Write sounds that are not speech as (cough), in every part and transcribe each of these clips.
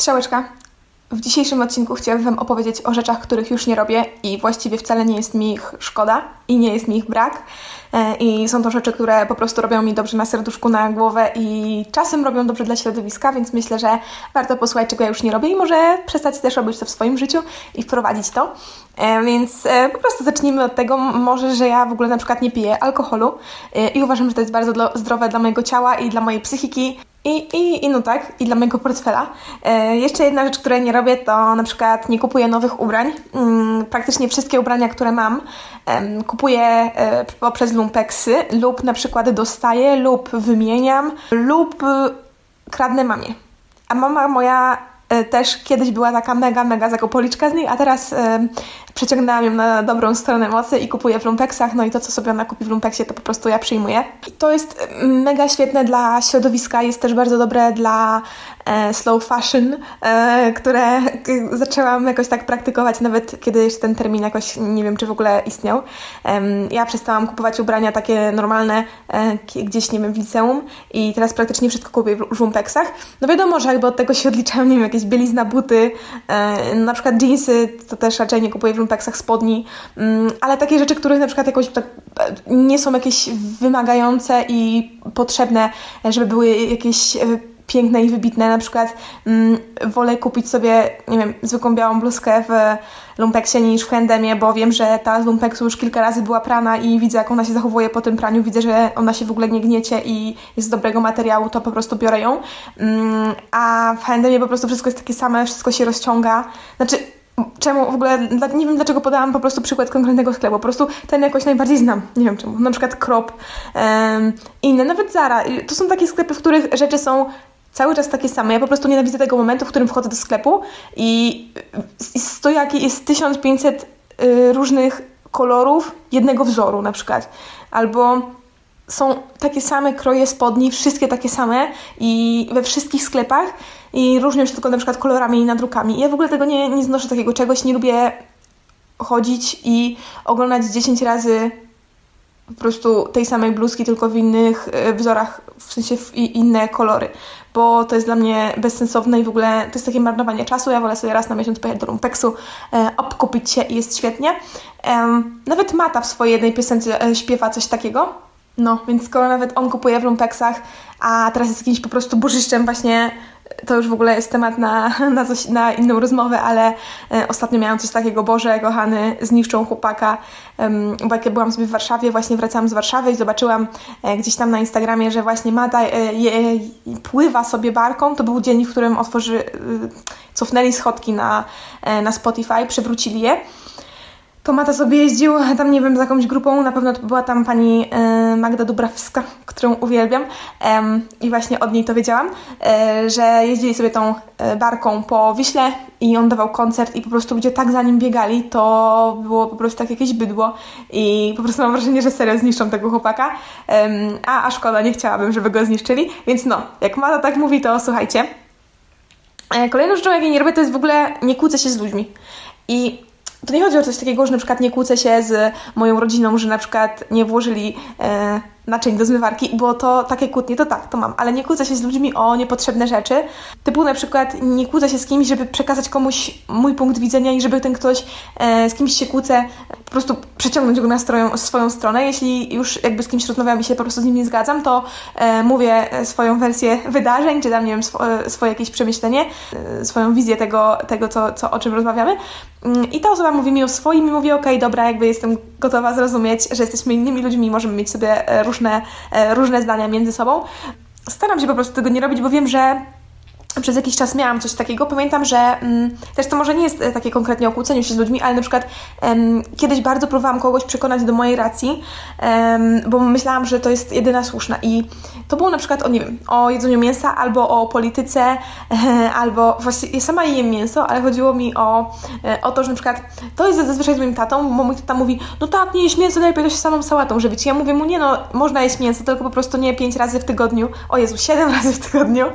Strzałeczka. W dzisiejszym odcinku chciałabym Wam opowiedzieć o rzeczach, których już nie robię i właściwie wcale nie jest mi ich szkoda i nie jest mi ich brak. E, I są to rzeczy, które po prostu robią mi dobrze na serduszku, na głowę i czasem robią dobrze dla środowiska, więc myślę, że warto posłuchać, czego ja już nie robię i może przestać też robić to w swoim życiu i wprowadzić to. E, więc e, po prostu zacznijmy od tego, może, że ja w ogóle na przykład nie piję alkoholu i uważam, że to jest bardzo zdrowe dla mojego ciała i dla mojej psychiki. I, i, I no tak, i dla mojego portfela. E, jeszcze jedna rzecz, której nie robię, to na przykład nie kupuję nowych ubrań. Mm, praktycznie wszystkie ubrania, które mam, e, kupuję e, poprzez lumpeksy lub na przykład dostaję lub wymieniam lub e, kradnę mamie. A mama moja też kiedyś była taka mega, mega zakopoliczka z niej, a teraz e, przeciągnęłam ją na dobrą stronę mocy i kupuję w lumpeksach, no i to, co sobie ona kupi w lumpeksie, to po prostu ja przyjmuję. To jest mega świetne dla środowiska, jest też bardzo dobre dla e, slow fashion, e, które zaczęłam jakoś tak praktykować, nawet kiedy jeszcze ten termin jakoś nie wiem, czy w ogóle istniał. E, ja przestałam kupować ubrania takie normalne e, gdzieś, nie wiem, w liceum i teraz praktycznie wszystko kupuję w lumpeksach. No wiadomo, że jakby od tego się odliczają, nie wiem, jakieś bielizna, buty, e, na przykład jeansy, to też raczej nie kupuję w lumpeksach spodni, mm, ale takie rzeczy, których na przykład jakoś tak e, nie są jakieś wymagające i potrzebne, żeby były jakieś e, piękne i wybitne. Na przykład mm, wolę kupić sobie, nie wiem, zwykłą białą bluzkę w lumpeksie niż w Handemie, bo wiem, że ta z lumpeksu już kilka razy była prana i widzę, jak ona się zachowuje po tym praniu. Widzę, że ona się w ogóle nie gniecie i jest z dobrego materiału, to po prostu biorę ją. Mm, a w Handemie po prostu wszystko jest takie same, wszystko się rozciąga. Znaczy, czemu w ogóle, nie wiem dlaczego podałam po prostu przykład konkretnego sklepu, po prostu ten jakoś najbardziej znam, nie wiem czemu, na przykład Krop, um, inne, nawet Zara, to są takie sklepy, w których rzeczy są cały czas takie same. Ja po prostu nienawidzę tego momentu, w którym wchodzę do sklepu i, stojaki jest 1500 y, różnych kolorów jednego wzoru na przykład, albo są takie same kroje spodni, wszystkie takie same i we wszystkich sklepach i różnią się tylko na przykład kolorami i nadrukami. Ja w ogóle tego nie, nie znoszę takiego czegoś, nie lubię chodzić i oglądać 10 razy po prostu tej samej bluzki, tylko w innych e, wzorach, w sensie w inne kolory, bo to jest dla mnie bezsensowne i w ogóle to jest takie marnowanie czasu. Ja wolę sobie raz na miesiąc pojechać do Lumpeksu, e, obkupić się i jest świetnie. Nawet Mata w swojej jednej piosence e, śpiewa coś takiego. No, więc skoro nawet on kupuje w lumpeksach, a teraz jest jakimś po prostu burzyszczem właśnie, to już w ogóle jest temat na, (laughs) na, coś, na inną rozmowę, ale e, ostatnio miałam coś takiego, Boże, kochany, zniszczą chłopaka, bo jak ja byłam sobie w Warszawie, właśnie wracałam z Warszawy i zobaczyłam e, gdzieś tam na Instagramie, że właśnie Mata e, pływa sobie barką, to był dzień, w którym otworzy, cofnęli schodki na, na Spotify, przewrócili je to Mata sobie jeździł tam, nie wiem, z jakąś grupą, na pewno to była tam pani e, Magda Dubrawska, którą uwielbiam i właśnie od niej to wiedziałam, e, że jeździli sobie tą e, barką po Wiśle i on dawał koncert i po prostu ludzie tak za nim biegali, to było po prostu tak jakieś bydło i po prostu mam wrażenie, że serio zniszczą tego chłopaka, a, a szkoda, nie chciałabym, żeby go zniszczyli, więc no, jak Mata tak mówi, to słuchajcie. Kolejną rzeczą, jakiej nie robię, to jest w ogóle nie kłócę się z ludźmi. I to nie chodzi o coś takiego, że na przykład nie kłócę się z moją rodziną, że na przykład nie włożyli e, naczyń do zmywarki, bo to takie kłótnie, to tak, to mam, ale nie kłócę się z ludźmi o niepotrzebne rzeczy, typu na przykład nie kłócę się z kimś, żeby przekazać komuś mój punkt widzenia i żeby ten ktoś e, z kimś się kłócę, po prostu przeciągnąć go na stroją, swoją stronę, jeśli już jakby z kimś rozmawiam i się po prostu z nim nie zgadzam, to e, mówię swoją wersję wydarzeń, czy tam, nie wiem, swo, e, swoje jakieś przemyślenie, e, swoją wizję tego, tego co, co, o czym rozmawiamy i ta osoba mówi mi o swoim i mówi, okej, okay, dobra, jakby jestem gotowa zrozumieć, że jesteśmy innymi ludźmi, możemy mieć sobie e, różne, e, różne zdania między sobą. Staram się po prostu tego nie robić, bo wiem, że przez jakiś czas miałam coś takiego. Pamiętam, że mm, też to może nie jest e, takie konkretnie o kłóceniu się z ludźmi, ale na przykład em, kiedyś bardzo próbowałam kogoś przekonać do mojej racji, em, bo myślałam, że to jest jedyna słuszna. I to było na przykład o, nie wiem, o jedzeniu mięsa, albo o polityce, e, (laughs) albo właśnie ja sama jem mięso, ale chodziło mi o, e, o to, że na przykład to jest zazwyczaj z moim tatą, bo mój tata mówi, no tak, nie jeść mięso, najlepiej to się samą sałatą żywić. Ja mówię mu, nie no, można jeść mięso, tylko po prostu nie pięć razy w tygodniu, o Jezu, siedem (laughs) razy w tygodniu.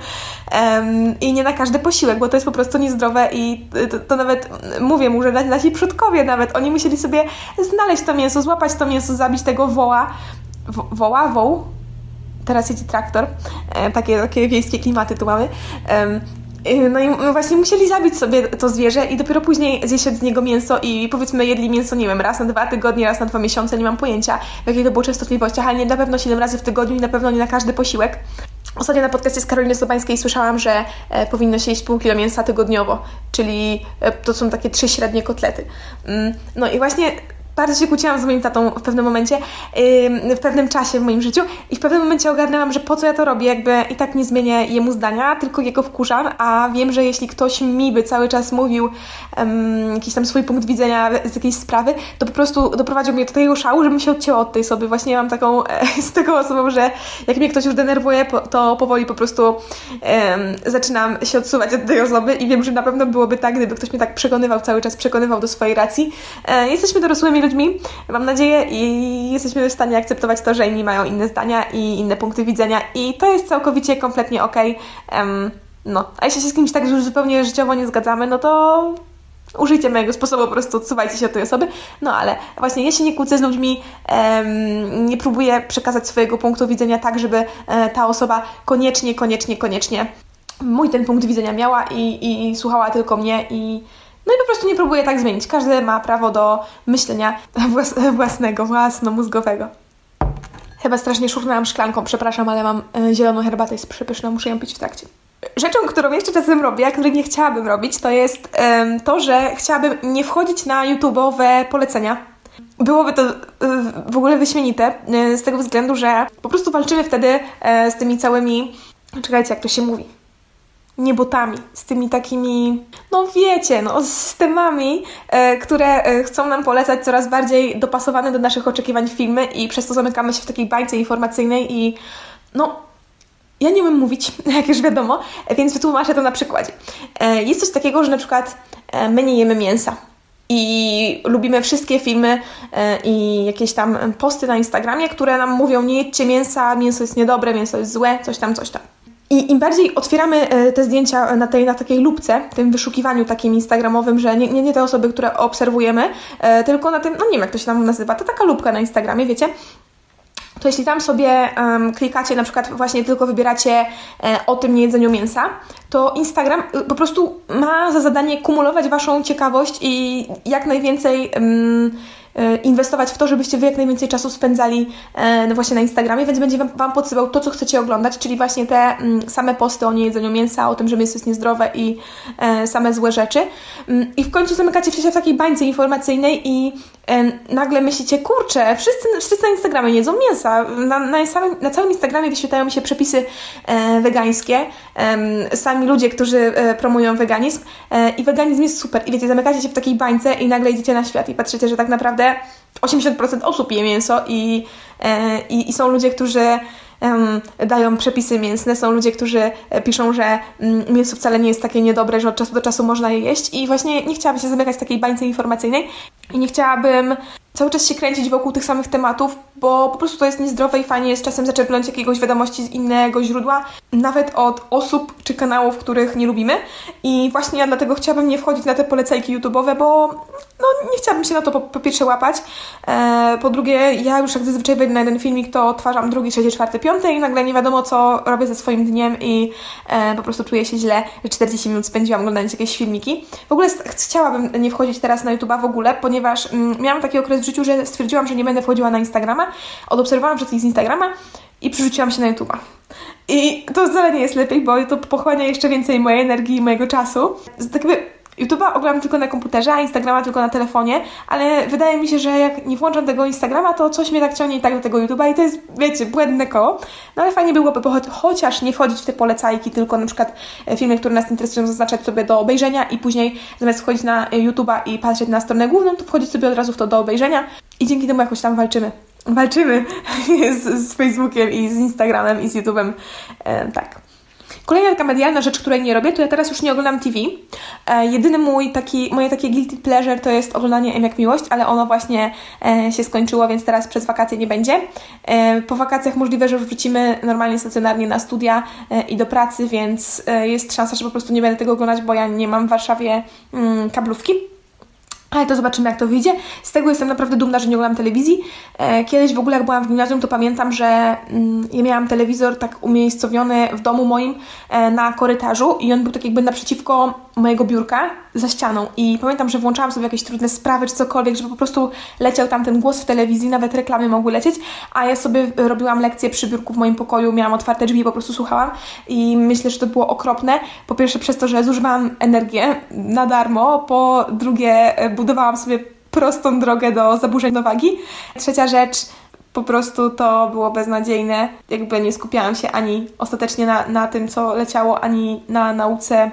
Em, i nie na każdy posiłek, bo to jest po prostu niezdrowe i to, to nawet mówię mu, że nasi przodkowie nawet, oni musieli sobie znaleźć to mięso, złapać to mięso, zabić tego woła, wo, woła, woł, teraz jedzie traktor, e, takie, takie wiejskie klimaty tu mamy, Y, no i właśnie musieli zabić sobie to zwierzę i dopiero później zjeść z niego mięso i powiedzmy jedli mięso, nie wiem, raz na dwa tygodnie, raz na dwa miesiące, nie mam pojęcia w jakiej to było częstotliwościach, ale nie na pewno 7 razy w tygodniu i na pewno nie na każdy posiłek. Ostatnio na podcastie z Karoliny Sobańskiej słyszałam, że e, powinno się jeść pół kilo mięsa tygodniowo, czyli e, to są takie trzy średnie kotlety. Mm, no i właśnie bardzo się kłóciłam z moim tatą w pewnym momencie, w pewnym czasie w moim życiu i w pewnym momencie ogarnęłam, że po co ja to robię, jakby i tak nie zmienię jemu zdania, tylko jego wkurzam, a wiem, że jeśli ktoś mi by cały czas mówił jakiś tam swój punkt widzenia z jakiejś sprawy, to po prostu doprowadził mnie do takiego szału, żebym się odcięła od tej osoby. Właśnie mam taką (laughs) z taką osobą, że jak mnie ktoś już denerwuje, to powoli po prostu zaczynam się odsuwać od tej osoby i wiem, że na pewno byłoby tak, gdyby ktoś mnie tak przekonywał, cały czas przekonywał do swojej racji. E, jesteśmy dorosłymi ludźmi, mam nadzieję, i jesteśmy w stanie akceptować to, że inni mają inne zdania i inne punkty widzenia, i to jest całkowicie, kompletnie okej. Okay. Um, no, a jeśli się z kimś tak zupełnie życiowo nie zgadzamy, no to użyjcie mojego sposobu, po prostu odsuwajcie się od tej osoby. No ale właśnie ja się nie kłócę z ludźmi, nie próbuję przekazać swojego punktu widzenia tak, żeby e, ta osoba koniecznie, koniecznie, koniecznie mój ten punkt widzenia miała i, i słuchała tylko mnie i no i po prostu nie próbuję tak zmienić. Każdy ma prawo do myślenia włas własnego, własnomózgowego. Chyba strasznie szurnęłam szklanką, przepraszam, ale mam e, zieloną herbatę, jest przepyszna, muszę ją pić w trakcie. Rzeczą, którą jeszcze czasem robię, a której nie chciałabym robić, to jest to, że chciałabym nie wchodzić na YouTube'owe polecenia. Byłoby to w ogóle wyśmienite, e, z tego względu, że po prostu walczymy wtedy e, z tymi całymi. Czekajcie, jak to się mówi niebotami, z tymi takimi, no wiecie, no, systemami, e, które e, chcą nam polecać coraz bardziej dopasowane do naszych oczekiwań filmy i przez to zamykamy się w takiej bańce informacyjnej i no, ja nie umiem mówić, (laughs) jak już wiadomo, więc wytłumaczę to na przykładzie. E, jest coś takiego, że na przykład e, my nie jemy mięsa. I lubimy wszystkie filmy e, i jakieś tam posty na Instagramie, które nam mówią: nie jedźcie mięsa, mięso jest niedobre, mięso jest złe, coś tam, coś tam. I im bardziej otwieramy e, te zdjęcia na tej na takiej lupce, tym wyszukiwaniu takim instagramowym, że nie, nie, nie te osoby, które obserwujemy, e, tylko na tym, no nie wiem jak to się tam nazywa, to taka lupka na Instagramie, wiecie, to jeśli tam sobie um, klikacie, na przykład właśnie tylko wybieracie e, o tym niejedzeniu mięsa, to Instagram po prostu ma za zadanie kumulować Waszą ciekawość i jak najwięcej. Um, E, inwestować w to, żebyście wy jak najwięcej czasu spędzali e, no właśnie na Instagramie, więc będzie wam, podsyłał to, co chcecie oglądać, czyli właśnie te mm, same posty o niejedzeniu mięsa, o tym, że mięso jest niezdrowe i e, same złe rzeczy. Mm, I w końcu zamykacie się w takiej bańce informacyjnej i nagle myślicie, kurczę, wszyscy, wszyscy na Instagramie jedzą mięsa. Na, na, samym, na całym Instagramie wyświetlają mi się przepisy e, wegańskie, e, sami ludzie, którzy e, promują weganizm i weganizm jest super. I wiecie, zamykacie się w takiej bańce i nagle idziecie na świat i patrzycie, że tak naprawdę 80% osób je mięso i, e, i, i są ludzie, którzy dają przepisy mięsne, są ludzie, którzy e, piszą, że um, mięso wcale nie jest takie niedobre, że od czasu do czasu można je jeść. I właśnie nie chciałabym się zamykać w takiej bańce informacyjnej. I nie chciałabym cały czas się kręcić wokół tych samych tematów, bo po prostu to jest niezdrowe i fajnie jest czasem zaczerpnąć jakiegoś wiadomości z innego źródła, nawet od osób czy kanałów, których nie lubimy. I właśnie ja dlatego chciałabym nie wchodzić na te polecajki YouTube'owe, bo no, nie chciałabym się na to po, po pierwsze łapać. E, po drugie, ja już jak zazwyczaj wejdę na jeden filmik, to odtwarzam drugi, trzeci, czwarty, piąty i nagle nie wiadomo, co robię ze swoim dniem i e, po prostu czuję się źle, że 40 minut spędziłam oglądając jakieś filmiki. W ogóle chciałabym nie wchodzić teraz na YouTube'a w ogóle, ponieważ mm, miałam taki okres w życiu, że stwierdziłam, że nie będę wchodziła na Instagrama, odobserwowałam wszystkich z Instagrama i przerzuciłam się na YouTube'a. I to wcale nie jest lepiej, bo to pochłania jeszcze więcej mojej energii i mojego czasu. Tak jakby YouTube'a oglądam tylko na komputerze, a Instagrama tylko na telefonie, ale wydaje mi się, że jak nie włączam tego Instagrama, to coś mnie tak ciągnie i tak do tego YouTube'a i to jest, wiecie, błędne koło. No ale fajnie byłoby chociaż nie wchodzić w te polecajki, tylko na przykład e, filmy, które nas interesują, zaznaczać sobie do obejrzenia i później zamiast wchodzić na e, YouTube'a i patrzeć na stronę główną, to wchodzić sobie od razu w to do obejrzenia i dzięki temu jakoś tam walczymy. Walczymy (laughs) z, z Facebookiem i z Instagramem i z YouTube'em. E, tak. Kolejna taka medialna rzecz, której nie robię, to ja teraz już nie oglądam TV. E, jedyny mój taki, moje takie guilty pleasure to jest oglądanie M jak miłość, ale ono właśnie e, się skończyło, więc teraz przez wakacje nie będzie. E, po wakacjach możliwe, że wrócimy normalnie stacjonarnie na studia e, i do pracy, więc e, jest szansa, że po prostu nie będę tego oglądać, bo ja nie mam w Warszawie mm, kablówki. Ale to zobaczymy, jak to wyjdzie. Z tego jestem naprawdę dumna, że nie oglądam telewizji. E, kiedyś w ogóle, jak byłam w gimnazjum, to pamiętam, że mm, ja miałam telewizor tak umiejscowiony w domu moim e, na korytarzu i on był tak jakby naprzeciwko mojego biurka za ścianą. I pamiętam, że włączałam sobie jakieś trudne sprawy czy cokolwiek, żeby po prostu leciał tam ten głos w telewizji, nawet reklamy mogły lecieć, a ja sobie robiłam lekcje przy biurku w moim pokoju, miałam otwarte drzwi i po prostu słuchałam. I myślę, że to było okropne. Po pierwsze przez to, że zużywałam energię na darmo, po drugie e, budowałam sobie prostą drogę do zaburzeń wagi. Trzecia rzecz, po prostu to było beznadziejne. Jakby nie skupiałam się ani ostatecznie na, na tym, co leciało, ani na nauce.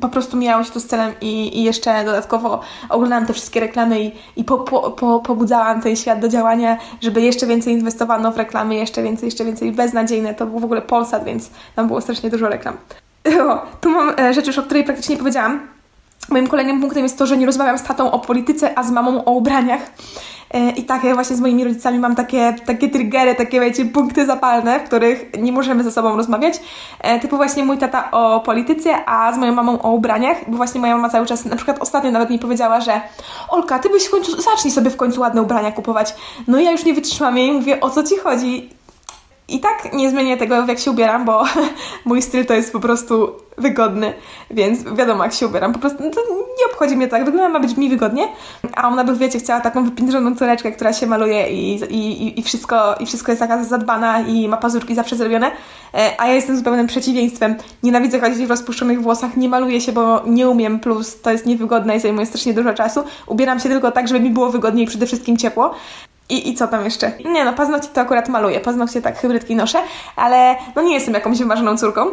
Po prostu mijało się to z celem i, i jeszcze dodatkowo oglądałam te wszystkie reklamy i, i po, po, po, pobudzałam ten świat do działania, żeby jeszcze więcej inwestowano w reklamy, jeszcze więcej, jeszcze więcej. Beznadziejne. To był w ogóle Polsat, więc tam było strasznie dużo reklam. (laughs) O, tu mam e, rzecz już, o której praktycznie nie powiedziałam Moim kolejnym punktem jest to, że nie rozmawiam z tatą o polityce, a z mamą o ubraniach. E, I tak ja właśnie z moimi rodzicami mam takie, takie triggery, takie wiecie, punkty zapalne, w których nie możemy ze sobą rozmawiać. E, typu właśnie mój tata o polityce, a z moją mamą o ubraniach, bo właśnie moja mama cały czas, na przykład ostatnio nawet mi powiedziała, że Olka, ty byś w końcu, zacznij sobie w końcu ładne ubrania kupować. No ja już nie wytrzymam jej i mówię, o co ci chodzi? I tak nie zmienię tego, jak się ubieram, bo (laughs) mój styl to jest po prostu wygodny, więc wiadomo, jak się ubieram. Po prostu no to nie obchodzi mnie tak. Wygląda ma być mi wygodnie, a ona by, wiecie, chciała taką wypiętrzoną córeczkę, która się maluje i, i, i, wszystko, i wszystko jest taka zadbana i ma pazurki zawsze zrobione, e, a ja jestem zupełnym przeciwieństwem. Nienawidzę chodzić w rozpuszczonych włosach, nie maluję się, bo nie umiem, plus to jest niewygodne i zajmuje strasznie dużo czasu. Ubieram się tylko tak, żeby mi było wygodniej i przede wszystkim ciepło. I, I co tam jeszcze? Nie no, paznokcie to akurat maluję, paznokcie tak hybrydki noszę, ale no nie jestem jakąś wymarzoną córką.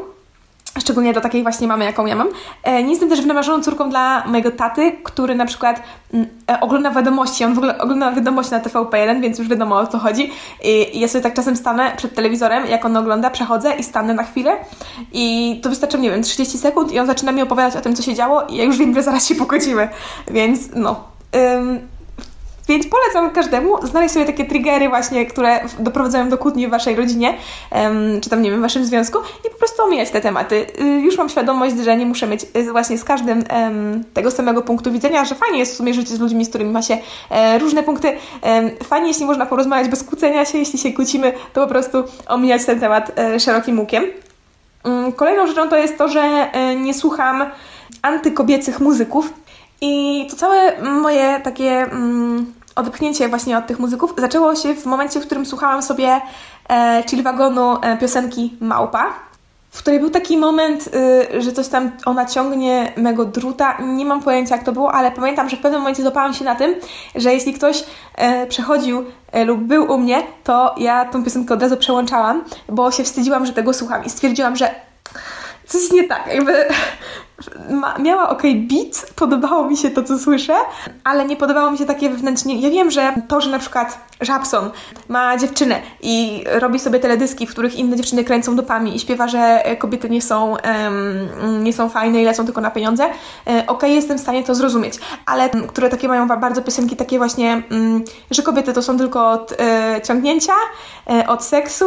Szczególnie do takiej właśnie mamy, jaką ja mam. E, nie jestem też wymarzoną córką dla mojego taty, który na przykład mm, e, ogląda wiadomości. On w ogóle ogląda wiadomości na TVP1, więc już wiadomo o co chodzi. I, ja sobie tak czasem stanę przed telewizorem, jak on ogląda, przechodzę i stanę na chwilę. I to wystarczy, nie wiem, 30 sekund i on zaczyna mi opowiadać o tym, co się działo i ja już wiem, że zaraz się pogodzimy. Więc no... więc polecam każdemu znaleźć sobie takie triggery właśnie, które doprowadzają do kłótni w waszej rodzinie, czy tam, nie wiem, w waszym związku i po prostu omijać te tematy. Y, już mam świadomość, że nie muszę mieć y, właśnie z każdym tego samego punktu widzenia, że fajnie jest w sumie żyć z ludźmi, z którymi ma się e, różne punkty. Fajnie, jeśli można porozmawiać bez kłócenia się, jeśli się kłócimy, to po prostu omijać ten temat e, szerokim łukiem. Um, kolejną rzeczą to jest to, że e, nie słucham antykobiecych muzyków, i to całe moje takie mm, odpchnięcie właśnie od tych muzyków zaczęło się w momencie, w którym słuchałam sobie e, chill wagonu e, piosenki Małpa, w której był taki moment, y, że coś tam ona ciągnie mego druta. Nie mam pojęcia, jak to było, ale pamiętam, że w pewnym momencie złapałam się na tym, że jeśli ktoś e, przechodził e, lub był u mnie, to ja tą piosenkę od razu przełączałam, bo się wstydziłam, że tego słucham i stwierdziłam, że coś jest nie tak, jakby ma, miała ok beat, podobało mi się to, co słyszę, ale nie podobało mi się takie wewnętrznie. Ja wiem, że to, że na przykład Żabson ma dziewczynę i robi sobie teledyski, w których inne dziewczyny kręcą dupami i śpiewa, że kobiety nie są, um, nie są fajne i lecą tylko na pieniądze, e, ok, jestem w stanie to zrozumieć, ale które takie mają bardzo piosenki takie właśnie, um, że kobiety to są tylko od e, ciągnięcia, e, od seksu,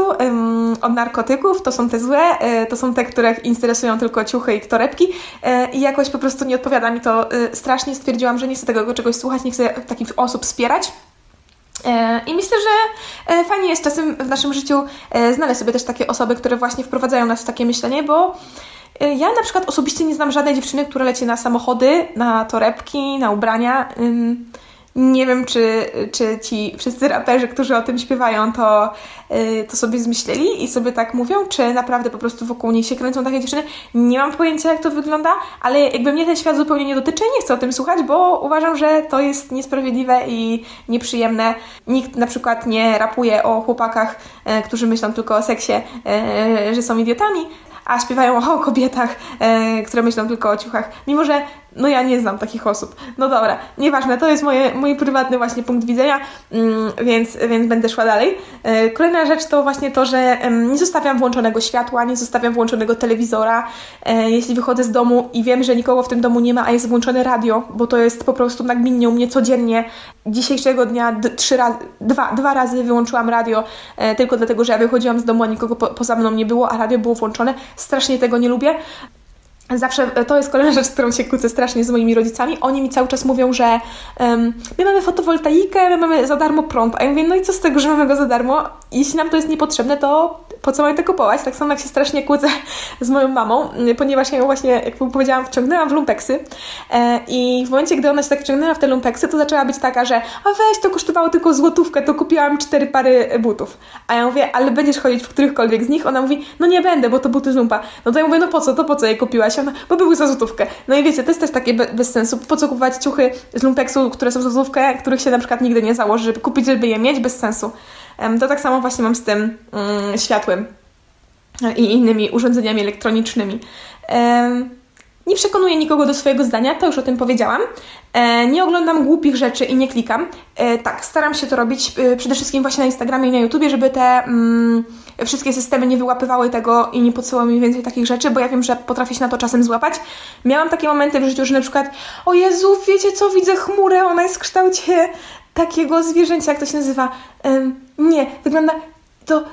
od narkotyków, to są te złe, e, to są te, które interesują tylko ciuchy i torebki, E, i jakoś po prostu nie odpowiada mi to e, strasznie. Stwierdziłam, że nie chcę tego czegoś słuchać, nie chcę takich osób wspierać. E, I myślę, że fajnie jest czasem w naszym życiu znaleźć sobie też takie osoby, które właśnie wprowadzają nas w takie myślenie, bo ja na przykład osobiście nie znam żadnej dziewczyny, która leci na samochody, na torebki, na ubrania. Nie wiem, czy, czy ci wszyscy raperzy, którzy o tym śpiewają, to, yy, to sobie zmyśleli i sobie tak mówią, czy naprawdę po prostu wokół nich się kręcą takie dziewczyny. Nie mam pojęcia, jak to wygląda, ale jakby mnie ten świat zupełnie nie dotyczy, nie chcę o tym słuchać, bo uważam, że to jest niesprawiedliwe i nieprzyjemne. Nikt na przykład nie rapuje o chłopakach, yy, którzy myślą tylko o seksie, yy, że są idiotami, a śpiewają o kobietach, e, które myślą tylko o ciuchach. Mimo, że no ja nie znam takich osób. No dobra, nieważne, to jest moje, mój prywatny właśnie punkt widzenia, mm, więc, więc będę szła dalej. E, kolejna rzecz to właśnie to, że nie zostawiam włączonego światła, nie zostawiam włączonego telewizora. E, jeśli wychodzę z domu i wiem, że nikogo w tym domu nie ma, a jest włączone radio, bo to jest po prostu nagminnie u mnie codziennie. Dzisiejszego dnia trzy razy, dwa, dwa razy wyłączyłam radio, e, tylko dlatego, że ja wychodziłam z domu, a nikogo po, poza mną nie było, a radio było włączone. Strasznie tego nie lubię. Zawsze to jest kolejna rzecz, z którą się kłócę strasznie z moimi rodzicami. Oni mi cały czas mówią, że um, my mamy fotowoltaikę, my mamy za darmo prąd. A ja mówię, no i co z tego, że mamy go za darmo? Jeśli nam to jest niepotrzebne, to po co mamy to kupować? Tak samo jak się strasznie kłócę (laughs) z moją mamą, ponieważ ja ją właśnie, jak powiedziałam, wciągnęłam w lumpeksy e, i w momencie, gdy ona się tak wciągnęła w te lumpeksy, to zaczęła być taka, że a weź, to kosztowało tylko złotówkę, to kupiłam cztery pary butów. A ja mówię, ale będziesz chodzić w którychkolwiek z nich? Ona mówi, no nie będę, bo to buty z lumpa. No to ja mówię, no po co, to po co je kupiłaś? Ona, bo były za złotówkę. No i wiecie, to jest też takie be bez sensu. Po co kupować ciuchy z lumpeksu, które są za złotówkę, których się na przykład nigdy nie założy, żeby kupić, żeby je mieć? Bez sensu. To tak samo właśnie mam z tym mm, światłem i innymi urządzeniami elektronicznymi. Nie przekonuję nikogo do swojego zdania, to już o tym powiedziałam. E, nie oglądam głupich rzeczy i nie klikam. E, tak, staram się to robić e, przede wszystkim właśnie na Instagramie i na YouTubie, żeby te mm, wszystkie systemy nie wyłapywały tego i nie podsyłały mi więcej takich rzeczy, bo ja wiem, że potrafię się na to czasem złapać. Miałam takie momenty w życiu, że na przykład o Jezu, wiecie co, widzę chmurę, ona jest w kształcie takiego zwierzęcia, jak to się nazywa. nie, wygląda to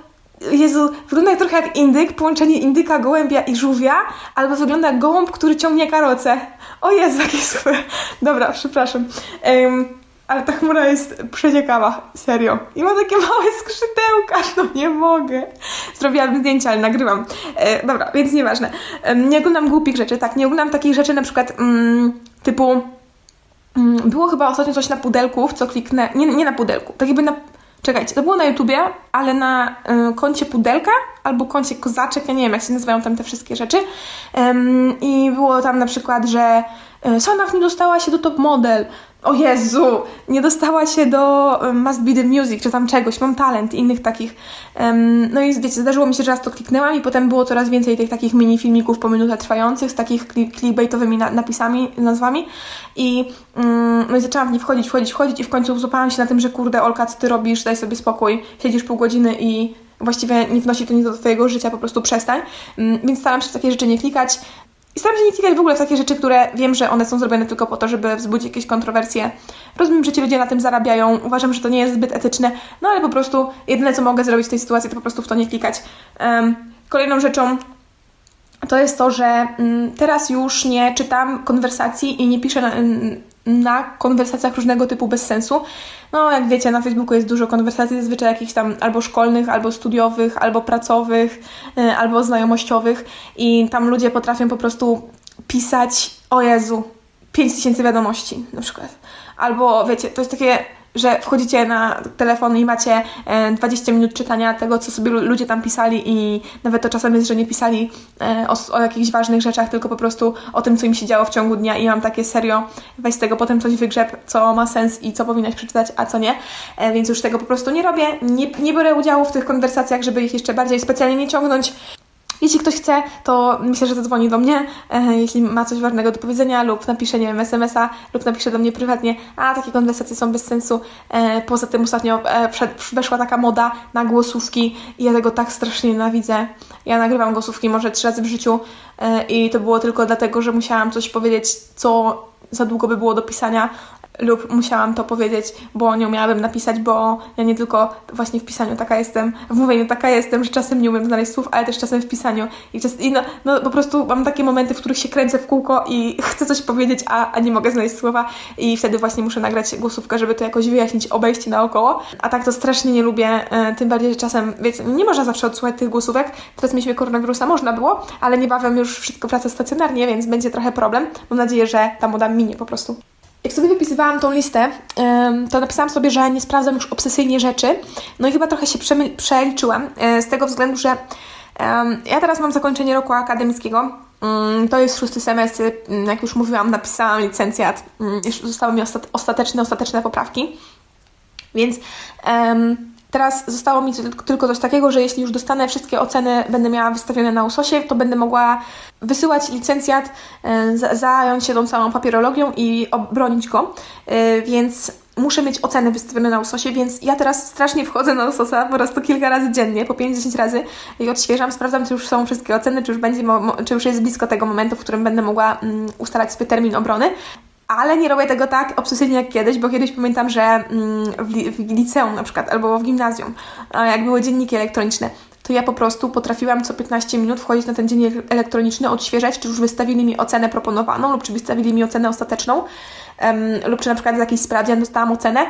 Jezu, wygląda trochę jak indyk, połączenie indyka, gołębia i żółwia, albo wygląda jak gołąb, który ciągnie karocę. O Jezu, jakie złe. Dobra, przepraszam. Um, ale ta chmura jest przeciekawa, serio. I ma takie małe skrzydełka, (laughs) no nie mogę. Zrobiłam zdjęcia, ale nagrywam. E, dobra, więc nieważne. E, nie oglądam głupich rzeczy, tak, nie oglądam takich rzeczy na przykład mm, typu... Mm, było chyba ostatnio coś na pudelku, w co kliknę... Nie, nie na pudelku, tak jakby na Czekajcie, to było na YouTubie, ale na y, koncie Pudelka albo koncie Kozaczek, ja nie wiem jak się nazywają tam te wszystkie rzeczy. Ym, I było tam na przykład, że y, Sanach nie dostała się do top model. O Jezu, nie dostała się do Must Be The Music, czy tam czegoś, mam talent, innych takich. No i wiecie, zdarzyło mi się, że raz to kliknęłam i potem było coraz więcej tych takich mini filmików po minutę trwających z takich clickbaitowymi na napisami, nazwami i, um, no i zaczęłam w nie wchodzić, wchodzić, wchodzić i w końcu złapałam się na tym, że kurde Olka, co ty robisz, daj sobie spokój, siedzisz pół godziny i właściwie nie wnosi to nic do twojego życia, po prostu przestań. Um, więc staram się w takie rzeczy nie klikać. I staram się nie klikać w ogóle w takie rzeczy, które wiem, że one są zrobione tylko po to, żeby wzbudzić jakieś kontrowersje. Rozumiem, że ci ludzie na tym zarabiają, uważam, że to nie jest zbyt etyczne, no ale po prostu jedyne, co mogę zrobić w tej sytuacji, to po prostu w to nie klikać. Um, kolejną rzeczą to jest to, że um, teraz już nie czytam konwersacji i nie piszę na, konwersacjach różnego typu bez sensu. No, jak wiecie, na Facebooku jest dużo konwersacji, zazwyczaj jakichś tam albo szkolnych, albo studiowych, albo pracowych, yy, albo znajomościowych i tam ludzie potrafią po prostu pisać, o Jezu, 5000 wiadomości na przykład. Albo wiecie, to jest takie że wchodzicie na telefon i macie 20 e, minut czytania tego, co sobie ludzie tam pisali i nawet to czasem jest, że nie pisali e, o, o jakichś ważnych rzeczach, tylko po prostu o tym, co im się działo w ciągu dnia. I mam takie serio, weź z tego potem coś wygrzeb, co ma sens i co powinnaś przeczytać, a co nie, e, więc już tego po prostu nie robię, nie, nie biorę udziału w tych konwersacjach, żeby ich jeszcze bardziej specjalnie nie ciągnąć, jeśli ktoś chce, to myślę, że zadzwoni do mnie, e, jeśli ma coś ważnego do powiedzenia, lub napisze, nie wiem, SMS-a, lub napisze do mnie prywatnie, a takie konwersacje są bez sensu. E, poza tym ostatnio e, weszła taka moda na głosówki i ja tego tak strasznie nienawidzę. Ja nagrywam głosówki może trzy razy w życiu i to było tylko dlatego, że musiałam coś powiedzieć, co za długo by było do pisania, lub musiałam to powiedzieć, bo nie umiałabym napisać, bo ja nie tylko właśnie w pisaniu taka jestem, w mówieniu taka jestem, że czasem nie umiem znaleźć słów, ale też czasem w pisaniu. I, czas, i no, no po prostu mam takie momenty, w których się kręcę w kółko i (laughs) chcę coś powiedzieć, a, a nie mogę znaleźć słowa i wtedy właśnie muszę nagrać głosówkę, żeby to jakoś wyjaśnić, obejść naokoło. A tak to strasznie nie lubię, e, tym bardziej, że czasem, wiecie, nie można zawsze odsłuchać tych głosówek. Teraz mieliśmy koronawirusa, można było, ale niebawem już wszystko wraca stacjonarnie, więc będzie trochę problem. Mam nadzieję, że ta moda minie po prostu. Jak sobie wypisywałam tą listę, to napisałam sobie, że nie sprawdzam już obsesyjnie rzeczy. No i chyba trochę się przeliczyłam e, z tego względu, że ja teraz mam zakończenie roku akademickiego. Mm, to jest szósty semestr, mm, jak już mówiłam, napisałam licencjat. Mm, już zostały mi ostateczne, ostateczne poprawki. Więc Teraz zostało mi tylko coś takiego, że jeśli już dostanę wszystkie oceny, będę miała wystawione na USOSie, to będę mogła wysyłać licencjat, e, zająć się tą całą papierologią i obronić go, e, więc muszę mieć oceny wystawione na USOSie, więc ja teraz strasznie wchodzę na USOSa po prostu kilka razy dziennie, po 5-10 razy i odświeżam, sprawdzam, czy już są wszystkie oceny, czy już, będzie, czy już jest blisko tego momentu, w którym będę mogła mm, ustalać swój termin obrony. Ale nie robię tego tak obsesyjnie jak kiedyś, bo kiedyś pamiętam, że mm, w, li w liceum na przykład albo w gimnazjum, jak były dzienniki elektroniczne, to ja po prostu potrafiłam co 15 minut wchodzić na ten dziennik elektroniczny, odświeżać, czy już wystawili mi ocenę proponowaną, lub czy wystawili mi ocenę ostateczną, um, lub czy na przykład z jakiejś sprawdzian dostałam ocenę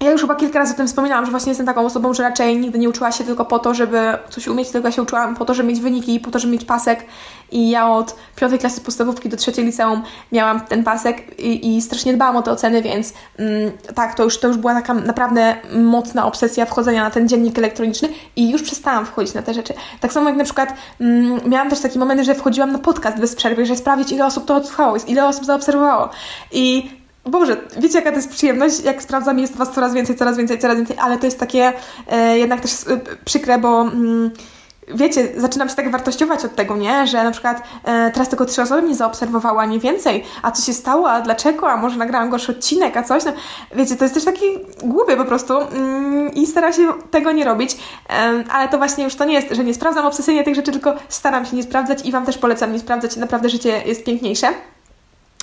ja już chyba kilka razy o tym wspominałam, że właśnie jestem taką osobą, że raczej nigdy nie uczyła się tylko po to, żeby coś umieć, tylko ja się uczyłam po to, żeby mieć wyniki, po to, żeby mieć pasek. I ja od piątej klasy podstawówki do trzeciej liceum miałam ten pasek i, i strasznie dbałam o te oceny, więc mm, tak, to już, to już była taka naprawdę mocna obsesja wchodzenia na ten dziennik elektroniczny i już przestałam wchodzić na te rzeczy. Tak samo jak na przykład mm, miałam też taki moment, że wchodziłam na podcast bez przerwy, żeby sprawdzić, ile osób to odsłuchało, ile osób zaobserwowało. I Boże, wiecie jaka to jest przyjemność, jak sprawdzam, jest Was coraz więcej, coraz więcej, coraz więcej, ale to jest takie e, jednak też e, przykre, bo mm, wiecie, zaczynam się tak wartościować od tego, nie? Że na przykład e, teraz tylko trzy osoby mnie zaobserwowały, a nie więcej. A co się stało? A dlaczego? A może nagrałam gorszy odcinek? A coś? No, wiecie, to jest też taki głupie po prostu mm, i staram się tego nie robić, e, ale to właśnie już to nie jest, że nie sprawdzam obsesyjnie tych rzeczy, tylko staram się nie sprawdzać i Wam też polecam nie sprawdzać. Naprawdę życie jest piękniejsze.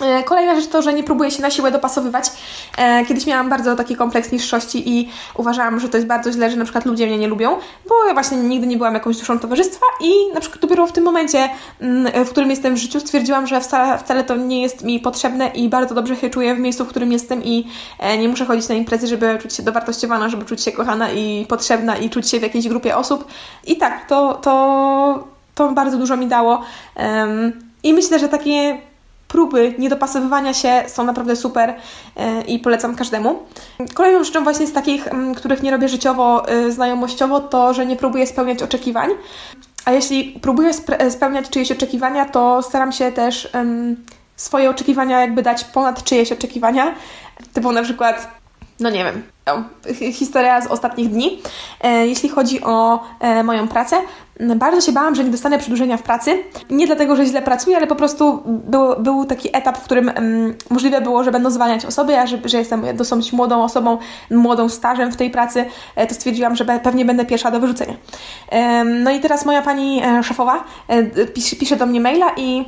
E, kolejna rzecz to, że nie próbuję się na siłę dopasowywać. E, kiedyś miałam bardzo taki kompleks niższości i uważałam, że to jest bardzo źle, że na przykład ludzie mnie nie lubią, bo ja właśnie nigdy nie byłam jakąś duszą towarzystwa i na przykład dopiero w tym momencie, mm, w którym jestem w życiu, stwierdziłam, że wcale, wcale to nie jest mi potrzebne i bardzo dobrze się czuję w miejscu, w którym jestem i e, nie muszę chodzić na imprezy, żeby czuć się dowartościowana, żeby czuć się kochana i potrzebna i czuć się w jakiejś grupie osób. I tak, to, to, to bardzo dużo mi dało. I myślę, że takie próby niedopasowywania się są naprawdę super e, i polecam każdemu. Kolejną rzeczą właśnie z takich, których nie robię życiowo, e, znajomościowo, to, że nie próbuję spełniać oczekiwań. A jeśli próbuję e, spełniać czyjeś oczekiwania, to staram się też swoje oczekiwania jakby dać ponad czyjeś oczekiwania. Typu na przykład, no nie wiem, historia z ostatnich dni. Jeśli chodzi o moją pracę, bardzo się bałam, że nie dostanę przedłużenia w pracy. Nie dlatego, że źle pracuję, ale po prostu był, był taki etap, w którym um, możliwe było, że będą zwalniać osoby, a że, że jestem dosyć młodą osobą, młodą stażem w tej pracy, e, to stwierdziłam, że pewnie będę pierwsza do wyrzucenia. Um, no i teraz moja pani e, szefowa e, pisze, pisze do mnie maila i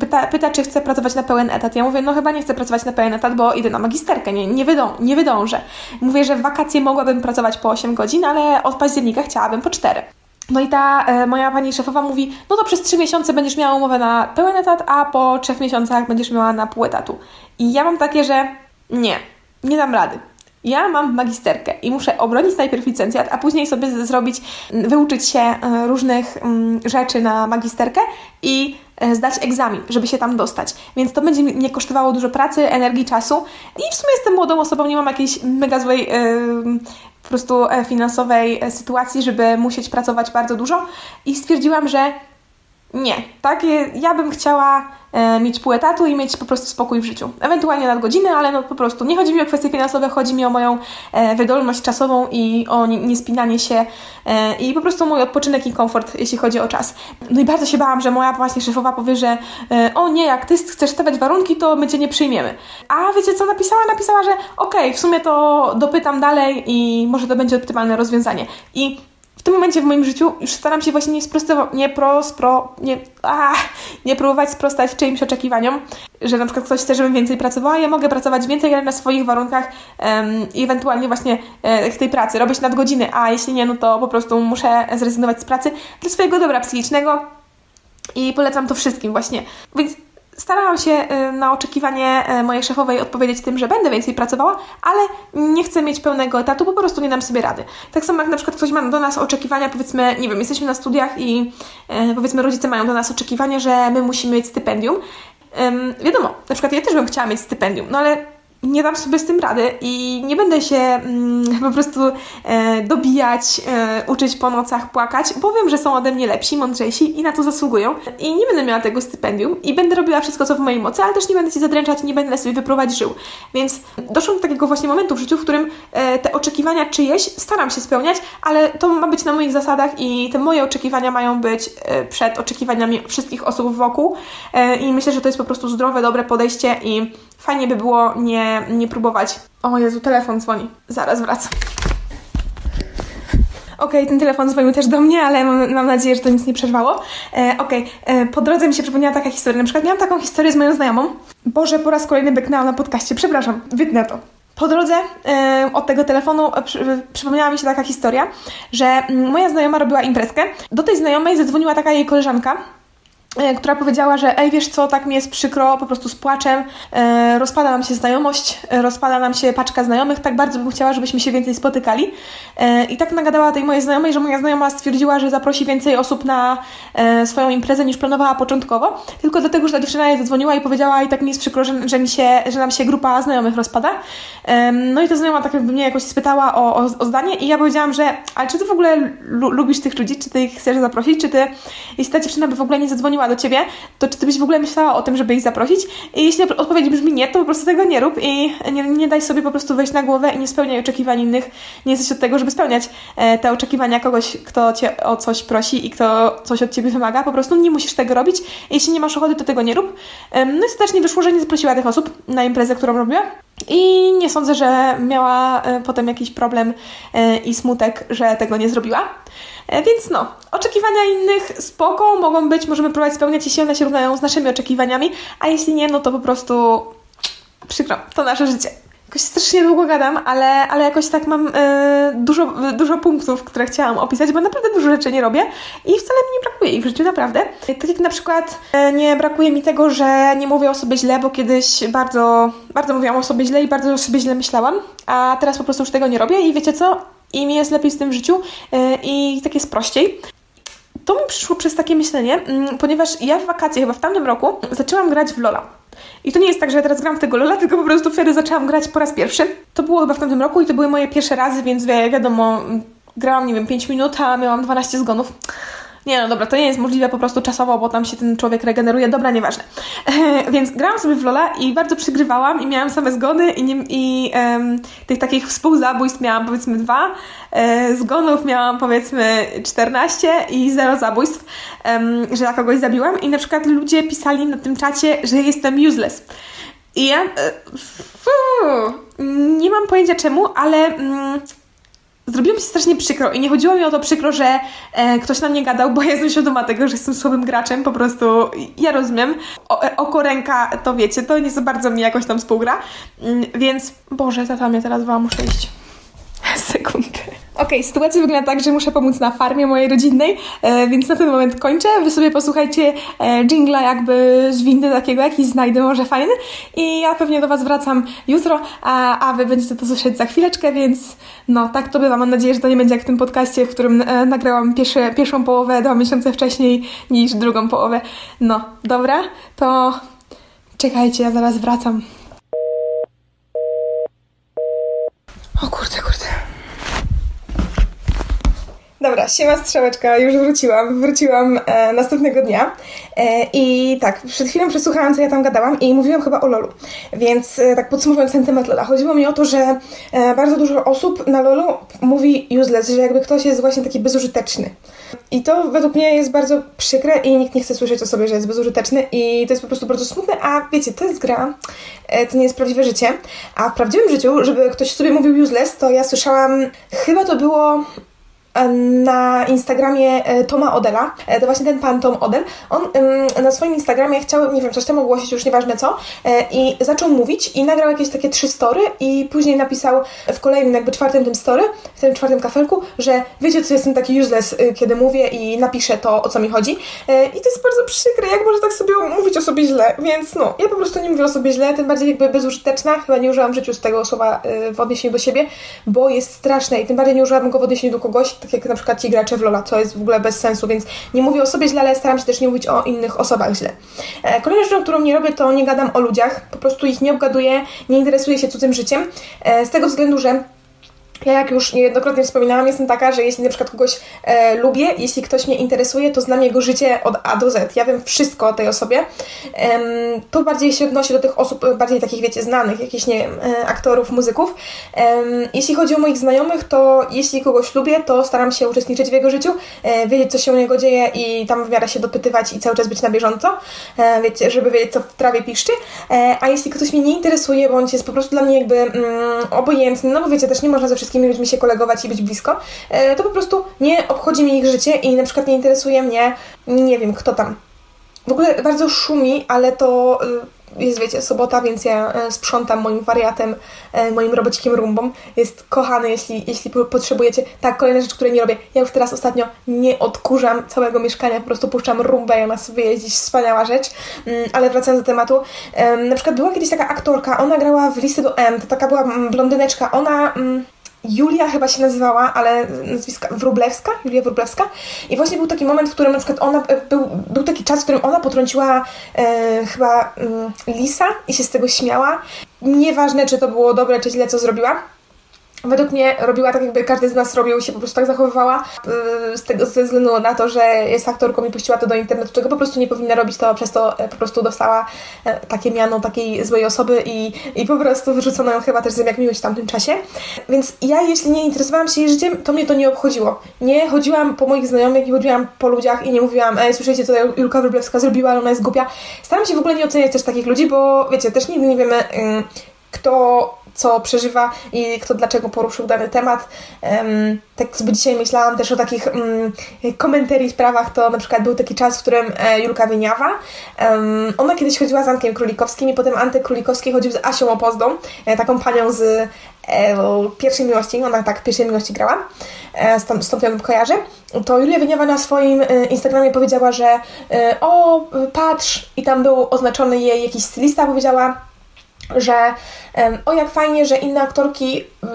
Pyta, pyta, czy chcę pracować na pełen etat. Ja mówię, no chyba nie chcę pracować na pełen etat, bo idę na magisterkę, nie, nie, wydą, nie wydążę. Mówię, że w wakacje mogłabym pracować po 8 godzin, ale od października chciałabym po 4. No i ta e, moja pani szefowa mówi, no to przez trzy miesiące będziesz miała umowę na pełen etat, a po trzech miesiącach będziesz miała na pół etatu. I ja mam takie, że nie, nie dam rady. Ja mam magisterkę i muszę obronić najpierw licencjat, a później sobie zrobić, wyuczyć się e, różnych mm, rzeczy na magisterkę i e, zdać egzamin, żeby się tam dostać. Więc to będzie mnie kosztowało dużo pracy, energii, czasu i w sumie jestem młodą osobą, nie mam jakiejś mega złej yy, po prostu finansowej sytuacji, żeby musieć pracować bardzo dużo i stwierdziłam, że nie, tak, ja bym chciała e, mieć pół etatu i mieć po prostu spokój w życiu. Ewentualnie nadgodziny, ale no po prostu nie chodzi mi o kwestie finansowe, chodzi mi o moją e, wydolność czasową i o niespinanie się e, i po prostu mój odpoczynek i komfort, jeśli chodzi o czas. No i bardzo się bałam, że moja właśnie szefowa powie, że e, o nie, jak ty chcesz stawiać warunki, to my cię nie przyjmiemy. A wiecie co napisała? Napisała, że okej, okay, w sumie to dopytam dalej i może to będzie optymalne rozwiązanie. I w tym momencie w moim życiu już staram się właśnie nie sprostować, nie nie, nie próbować sprostać czyimś oczekiwaniom, że na przykład ktoś chce, żebym więcej pracowała, ja mogę pracować więcej, ale na swoich warunkach i ewentualnie właśnie e, tej pracy robić nadgodziny, a jeśli nie, no to po prostu muszę zrezygnować z pracy dla swojego dobra psychicznego i polecam to wszystkim właśnie. Więc starałam się y, na oczekiwanie y, mojej szefowej odpowiedzieć tym, że będę więcej pracowała, ale nie chcę mieć pełnego etatu, po prostu nie dam sobie rady. Tak samo jak na przykład ktoś ma do nas oczekiwania, powiedzmy, nie wiem, jesteśmy na studiach i y, powiedzmy rodzice mają do nas oczekiwania, że my musimy mieć stypendium. Wiadomo, na przykład ja też bym chciała mieć stypendium, no ale nie dam sobie z tym rady i nie będę się mm, (laughs) po prostu e, dobijać, e, uczyć po nocach, płakać, bo wiem, że są ode mnie lepsi, mądrzejsi i na to zasługują i nie będę miała tego stypendium i będę robiła wszystko, co w mojej mocy, ale też nie będę się zadręczać, nie będę sobie wyprowadzić żył. Więc doszłam do takiego właśnie momentu w życiu, w którym e, te oczekiwania czyjeś staram się spełniać, ale to ma być na moich zasadach i te moje oczekiwania mają być e, przed oczekiwaniami wszystkich osób wokół e, i myślę, że to jest po prostu zdrowe, dobre podejście i fajnie by było nie, nie próbować. O Jezu, telefon dzwoni. Zaraz wracam. Okej, okay, ten telefon dzwonił też do mnie, ale mam, mam nadzieję, że to nic nie przerwało. E, Okej, okay. E, po drodze mi się przypomniała taka historia. Na przykład miałam taką historię z moją znajomą. Boże, po raz kolejny beknęłam na podcaście. Przepraszam, wytnę to. Po drodze e, od tego telefonu przy, przypomniała mi się taka historia, że mm, moja znajoma robiła imprezkę. Do tej znajomej zadzwoniła taka jej koleżanka, E, która powiedziała, że ej, wiesz co, tak mi jest przykro, po prostu z płaczem, e, rozpada nam się znajomość, e, rozpada nam się paczka znajomych, tak bardzo bym chciała, żebyśmy się więcej spotykali. E, I tak nagadała tej mojej znajomej, że moja znajoma stwierdziła, że zaprosi więcej osób na e, swoją imprezę niż planowała początkowo, tylko dlatego, że ta dziewczyna jej zadzwoniła i powiedziała i tak mi jest przykro, że, że, mi się, że nam się grupa znajomych rozpada. E, no i ta znajoma tak jakby mnie jakoś spytała o, o, o zdanie i ja powiedziałam, że ale czy ty w ogóle lubisz tych ludzi, czy ty ich chcesz zaprosić, czy ty, jeśli ta dziewczyna by w ogóle nie zadzwoniła do ciebie, to czy ty byś w ogóle myślała o tym, żeby ich zaprosić? I jeśli odpowiedź brzmi nie, to po prostu tego nie rób i nie, nie daj sobie po prostu wejść na głowę i nie spełniaj oczekiwań innych. Nie jesteś od tego, żeby spełniać e, te oczekiwania kogoś, kto cię o coś prosi i kto coś od ciebie wymaga. Po prostu nie musisz tego robić. Jeśli nie masz ochoty, to tego nie rób. No i też nie wyszło, że nie zaprosiła tych osób na imprezę, którą robiła. I nie sądzę, że miała e, potem jakiś problem e, i smutek, że tego nie zrobiła. E, więc no, oczekiwania innych spoko mogą być, możemy próbować spełniać, jeśli one się równają z naszymi oczekiwaniami, a jeśli nie, no to po prostu przykro, to nasze życie. Jakoś strasznie długo gadam, ale, ale jakoś tak mam e, dużo, dużo punktów, które chciałam opisać, bo naprawdę dużo rzeczy nie robię i wcale mi nie brakuje ich w życiu, naprawdę. Tak jak na przykład e, nie brakuje mi tego, że nie mówię o sobie źle, bo kiedyś bardzo, bardzo mówiłam o sobie źle i bardzo o sobie źle myślałam, a teraz po prostu już tego nie robię i wiecie co? I mi jest lepiej z tym w życiu e, i tak jest prościej. To mi przyszło przez takie myślenie, mm, ponieważ ja w wakacje, chyba w tamtym roku, zaczęłam grać w Lola. I to nie jest tak, że ja teraz gram w tego Lola, tylko po prostu wtedy zaczęłam grać po raz pierwszy. To było chyba w tamtym roku i to były moje pierwsze razy, więc wi wiadomo, grałam, nie wiem, 5 minut, a miałam 12 zgonów. Nie, no dobra, to nie jest możliwe po prostu czasowo, bo tam się ten człowiek regeneruje. Dobra, nieważne. (laughs) Więc grałam sobie w Lola i bardzo przygrywałam i miałam same zgony i, nie, i tych takich współzabójstw miałam powiedzmy dwa, e, zgonów miałam powiedzmy 14 i zero zabójstw, że ja kogoś zabiłam i na przykład ludzie pisali na tym czacie, że jestem useless. I ja... E, nie mam pojęcia czemu, ale... Mm, zrobiło mi się strasznie przykro i nie chodziło mi o to przykro, że e, ktoś na mnie gadał, bo ja jestem świadoma tego, że jestem słabym graczem, po prostu ja rozumiem. O, e, oko, ręka, to wiecie, to nie za bardzo mi jakoś tam współgra, mm, więc Boże, tata mnie teraz woła, muszę iść. Okej, okay, sytuacja wygląda tak, że muszę pomóc na farmie mojej rodzinnej, e, więc na ten moment kończę. Wy sobie posłuchajcie e, jingla jakby z windy takiego, jakiś znajdę może fajny i ja pewnie do Was wracam jutro, a, a Wy będziecie to słyszeć za chwileczkę, więc no, tak to bywa. Mam nadzieję, że to nie będzie jak w tym podcaście, w którym e, nagrałam pierwsze, pierwszą połowę dwa miesiące wcześniej niż drugą połowę. No, dobra, to czekajcie, ja zaraz wracam. O kurde, kurde. Dobra, siema strzałeczka, już wróciłam. Wróciłam e, następnego dnia. E, I tak, przed chwilą przesłuchałam, co ja tam gadałam i mówiłam chyba o LOLu. Więc e, tak podsumowując ten temat LOLa. Chodziło mi o to, że e, bardzo dużo osób na LOLu mówi useless, że jakby ktoś jest właśnie taki bezużyteczny. I to według mnie jest bardzo przykre i nikt nie chce słyszeć o sobie, że jest bezużyteczny i to jest po prostu bardzo smutne, a wiecie, to jest gra, e, to nie jest prawdziwe życie. A w prawdziwym życiu, żeby ktoś sobie mówił useless, to ja słyszałam, chyba to było na Instagramie e, Toma Odela, e, to właśnie ten pan Tom Odel, on na swoim Instagramie chciał, nie wiem, coś tam ogłosić, już nieważne co, e, i zaczął mówić i nagrał jakieś takie trzy story i później napisał w kolejnym, jakby czwartym tym story, w tym czwartym kafelku, że wiecie, co jestem taki useless, kiedy mówię i napiszę to, o co mi chodzi. I to jest bardzo przykre, jak może tak sobie mówić o sobie źle, więc no, ja po prostu nie mówię o sobie źle, tym bardziej jakby bezużyteczna, chyba nie użyłam w życiu tego słowa w odniesieniu do siebie, bo jest straszne i tym bardziej nie użyłabym go w odniesieniu do kogoś, tak jak na przykład ci gracze w Lola, co jest w ogóle bez sensu, więc nie mówię o sobie źle, ale staram się też nie mówić o innych osobach źle. E, kolejną rzeczą, którą nie robię, to nie gadam o ludziach, po prostu ich nie obgaduję, nie interesuję się cudzym życiem, e, z tego względu, że ja jak już niejednokrotnie wspominałam, jestem taka, że jeśli na przykład kogoś e, lubię, jeśli ktoś mnie interesuje, to znam jego życie od A do Z. Ja wiem wszystko o tej osobie. Ehm, to bardziej się odnosi do tych osób, bardziej takich, wiecie, znanych, jakichś, nie wiem, e, aktorów, muzyków. Jeśli chodzi o moich znajomych, to jeśli kogoś lubię, to staram się uczestniczyć w jego życiu, e, wiedzieć, co się u niego dzieje i tam w miarę się dopytywać i cały czas być na bieżąco, e, wiecie, żeby wiedzieć, co w trawie piszczy. E, a jeśli ktoś mnie nie interesuje, bądź jest po prostu dla mnie jakby mm, obojętny, no bo wiecie, też nie można ze wszystkim wszystkimi ludźmi się kolegować i być blisko, e, to po prostu nie obchodzi mnie ich życie i na przykład nie interesuje mnie, nie wiem, kto tam. W ogóle bardzo szumi, ale to jest, wiecie, sobota, więc ja e, sprzątam moim wariatem, e, moim robocikiem rumbą. Jest kochany, jeśli, jeśli potrzebujecie. Tak, kolejna rzecz, której nie robię. Ja już teraz ostatnio nie odkurzam całego mieszkania, po prostu puszczam rumbę i ona sobie jeździ, wspaniała rzecz. Mm, ale wracając do tematu, na przykład była kiedyś taka aktorka, ona grała w Listy do M, to taka była mm, blondyneczka, ona... Julia chyba się nazywała, ale nazwiska Wrublewska, Julia Wrublewska. I właśnie był taki moment, w którym na przykład ona, e, był, był taki czas, w którym ona potrąciła e, chyba e, Lisa i się z tego śmiała. Nieważne, czy to było dobre, czy źle, co zrobiła Według mnie robiła tak, jakby każdy z nas robił, się po prostu tak zachowywała, y, z tego, ze względu na to, że jest aktorką i puściła to do internetu, czego po prostu nie powinna robić, to przez to e, po prostu dostała e, takie miano takiej złej osoby i, i po prostu wyrzucono ją chyba też z jak miłość w tamtym czasie. Więc ja, jeśli nie interesowałam się jej życiem, to mnie to nie obchodziło. Nie chodziłam po moich znajomych, nie chodziłam po ludziach i nie mówiłam, ej, słyszycie, co Julka Wróblewska zrobiła, ale ona jest głupia. Staram się w ogóle nie oceniać też takich ludzi, bo wiecie, też nigdy nie wiemy, kto co przeżywa i kto dlaczego poruszył dany temat. Tak sobie dzisiaj myślałam też o takich um, komentarii sprawach, to na przykład był taki czas, w którym e, Julka Wieniawa, ona kiedyś chodziła z Ankiem Królikowskim i potem Antek Królikowski chodził z Asią Opozdą, e, taką panią z e, Pierwszej Miłości, ona tak Pierwszej Miłości grała, stąd, stąd ją kojarzę, to Julia Wieniawa na swoim Instagramie powiedziała, że o, patrz, i tam był oznaczony jej jakiś stylista, powiedziała, że o jak fajnie, że inne aktorki y,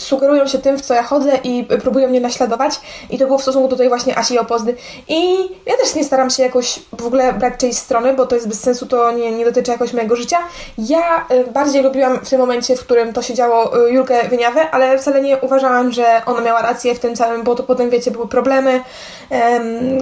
sugerują się tym, w co ja chodzę i próbują mnie naśladować i to było w stosunku do tej właśnie Asi Opozdy i ja też nie staram się jakoś w ogóle brać czyjejś strony, bo to jest bez sensu, to nie, nie dotyczy jakoś mojego życia. Ja bardziej lubiłam w tym momencie, w którym to się działo y, Julkę Wyniawę, ale wcale nie uważałam, że ona miała rację w tym całym, bo to potem, wiecie, były problemy.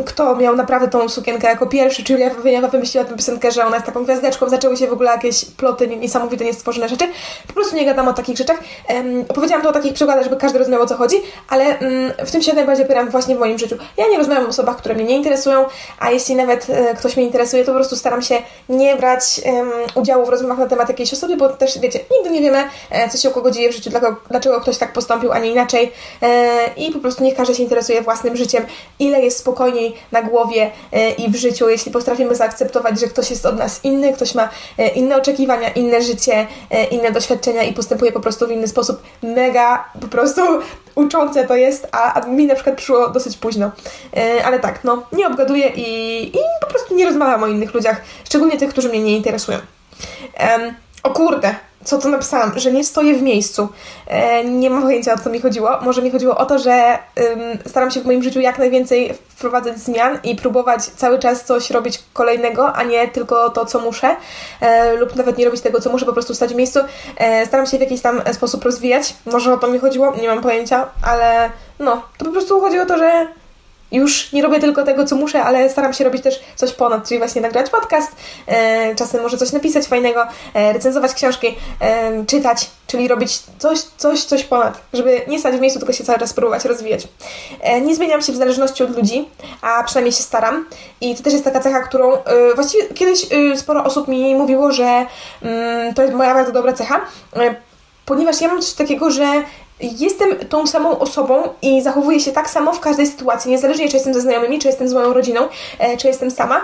Kto miał naprawdę tą sukienkę jako pierwszy, czy Julia Wyniawa wymyśliła tę piosenkę, że ona jest taką gwiazdeczką, zaczęły się w ogóle jakieś ploty niesamowite, niestworzone rzeczy. Po prostu nie gadam o takich rzeczach. Um, opowiedziałam to o takich przykładach, żeby każdy rozumiał o co chodzi, ale um, w tym się najbardziej opieram właśnie w moim życiu. Ja nie rozmawiam o osobach, które mnie nie interesują, a jeśli nawet e, ktoś mnie interesuje, to po prostu staram się nie brać udziału w rozmowach na temat jakiejś osoby, bo też wiecie, nigdy nie wiemy, e, co się u kogo dzieje w życiu, dlaczego, dlaczego ktoś tak postąpił, a nie inaczej. E, I po prostu niech każdy się interesuje własnym życiem, ile jest spokojniej na głowie e, i w życiu, jeśli potrafimy zaakceptować, że ktoś jest od nas inny, ktoś ma e, inne oczekiwania, inne życie, e, inne doświadczenia i postępuje po prostu w inny sposób. Mega po prostu (laughs) uczące to jest, a, a mi na przykład przyszło dosyć późno. Yy, ale tak, no, nie obgaduję i, i po prostu nie rozmawiam o innych ludziach, szczególnie tych, którzy mnie nie interesują. Yy, o kurde, co tu napisałam, że nie stoję w miejscu. E, nie mam pojęcia o co mi chodziło. Może mi chodziło o to, że staram się w moim życiu jak najwięcej wprowadzać zmian i próbować cały czas coś robić kolejnego, a nie tylko to, co muszę, e, lub nawet nie robić tego, co muszę, po prostu stać w miejscu. E, staram się w jakiś tam sposób rozwijać. Może o to mi chodziło, nie mam pojęcia, ale no, to po prostu chodziło o to, że już nie robię tylko tego, co muszę, ale staram się robić też coś ponad, czyli właśnie nagrać podcast, e, czasem może coś napisać fajnego, e, recenzować książki, e, czytać, czyli robić coś, coś, coś ponad, żeby nie stać w miejscu, tylko się cały czas próbować rozwijać. E, nie zmieniam się w zależności od ludzi, a przynajmniej się staram i to też jest taka cecha, którą e, właściwie kiedyś e, sporo osób mi mówiło, że mm, to jest moja bardzo dobra cecha, ponieważ ja mam coś takiego, że jestem tą samą osobą i zachowuję się tak samo w każdej sytuacji, niezależnie czy jestem ze znajomymi, czy jestem z moją rodziną, e, czy jestem sama.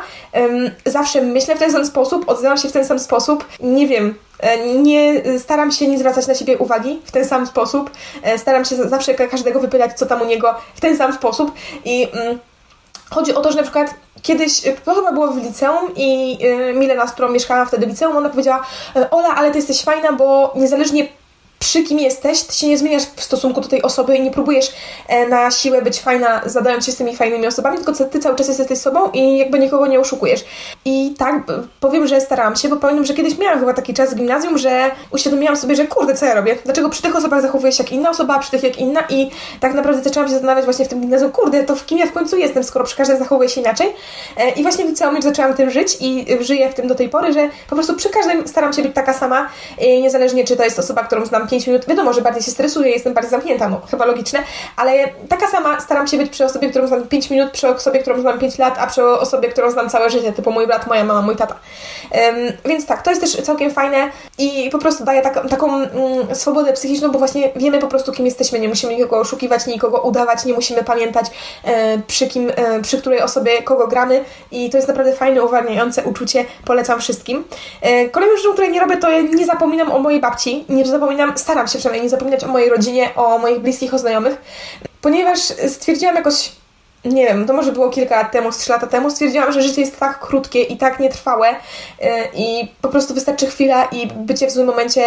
Zawsze myślę w ten sam sposób, odzywam się w ten sam sposób. Nie wiem, e, nie staram się nie zwracać na siebie uwagi w ten sam sposób. E, staram się zawsze każdego wypytać, co tam u niego w ten sam sposób. I mm, chodzi o to, że na przykład kiedyś, to chyba było w liceum i Milena, z którą mieszkałam wtedy w liceum, ona powiedziała Ola, ale ty jesteś fajna, bo niezależnie przy kim jesteś, ty się nie zmieniasz w stosunku do tej osoby i nie próbujesz e, na siłę być fajna, zadając się z tymi fajnymi osobami, tylko ty cały czas jesteś sobą i jakby nikogo nie oszukujesz. I tak powiem, że starałam się, bo pamiętam, że kiedyś miałam chyba taki czas w gimnazjum, że uświadomiłam sobie, że kurde, co ja robię? Dlaczego przy tych osobach zachowuję się jak inna osoba, a przy tych jak inna? I tak naprawdę zaczęłam się zastanawiać właśnie w tym gimnazjum, kurde, to w kim ja w końcu jestem, skoro przy każdej zachowuję się inaczej. E, I właśnie w liceum już zaczęłam tym żyć i żyję w tym do tej pory, że po prostu przy każdym staram się być taka sama, niezależnie czy to jest osoba, którą znam 5 minut, wiadomo, że bardziej się stresuję, jestem bardziej zamknięta, no chyba logiczne, ale taka sama staram się być przy osobie, którą znam 5 minut, przy osobie, którą znam 5 lat, a przy osobie, którą znam całe życie, typu mój brat, moja mama, mój tata. Um, więc tak, to jest też całkiem fajne i po prostu daje tak, taką mm, swobodę psychiczną, bo właśnie wiemy po prostu, kim jesteśmy, nie musimy nikogo oszukiwać, nikogo udawać, nie musimy pamiętać e, przy kim, e, przy której osobie kogo gramy i to jest naprawdę fajne, uwalniające uczucie, polecam wszystkim. E, kolejną rzeczą, której nie robię, to nie zapominam o mojej babci, nie zapominam, staram się przynajmniej nie zapominać o mojej rodzinie, o moich bliskich, o znajomych, ponieważ stwierdziłam jakoś nie wiem, to może było kilka lat temu, trzy lata temu, stwierdziłam, że życie jest tak krótkie i tak nietrwałe yy, i po prostu wystarczy chwila i bycie w złym momencie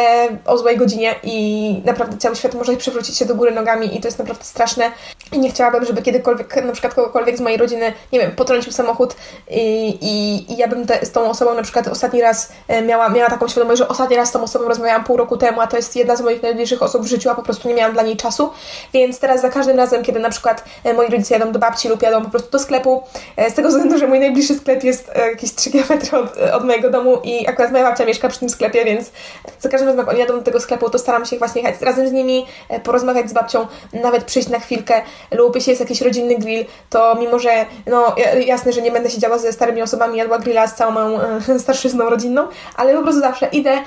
o złej godzinie i naprawdę cały świat może przewrócić się do góry nogami i to jest naprawdę straszne. I nie chciałabym, żeby kiedykolwiek, na przykład kogokolwiek z mojej rodziny, nie wiem, potrącił samochód i, i, i ja bym te, z tą osobą na przykład ostatni raz e, miała, miała taką świadomość, że ostatni raz z tą osobą rozmawiałam pół roku temu, a to jest jedna z moich najbliższych osób w życiu, a po prostu nie miałam dla niej czasu, więc teraz za każdym razem, kiedy na przykład e, moi rodzice jadą do babci lub jadą po prostu do sklepu. E, z tego względu, że mój najbliższy sklep jest e, jakieś 3 km od, od mojego domu i akurat moja babcia mieszka przy tym sklepie, więc za każdym razem jak oni jadą do tego sklepu, to staram się właśnie jechać razem z nimi, e, porozmawiać z babcią, nawet przyjść na chwilkę lub jeśli jest jakiś rodzinny grill, to mimo, że no jasne, że nie będę siedziała ze starymi osobami, jadła grilla z całą moją starszyzną rodzinną, ale po prostu zawsze idę,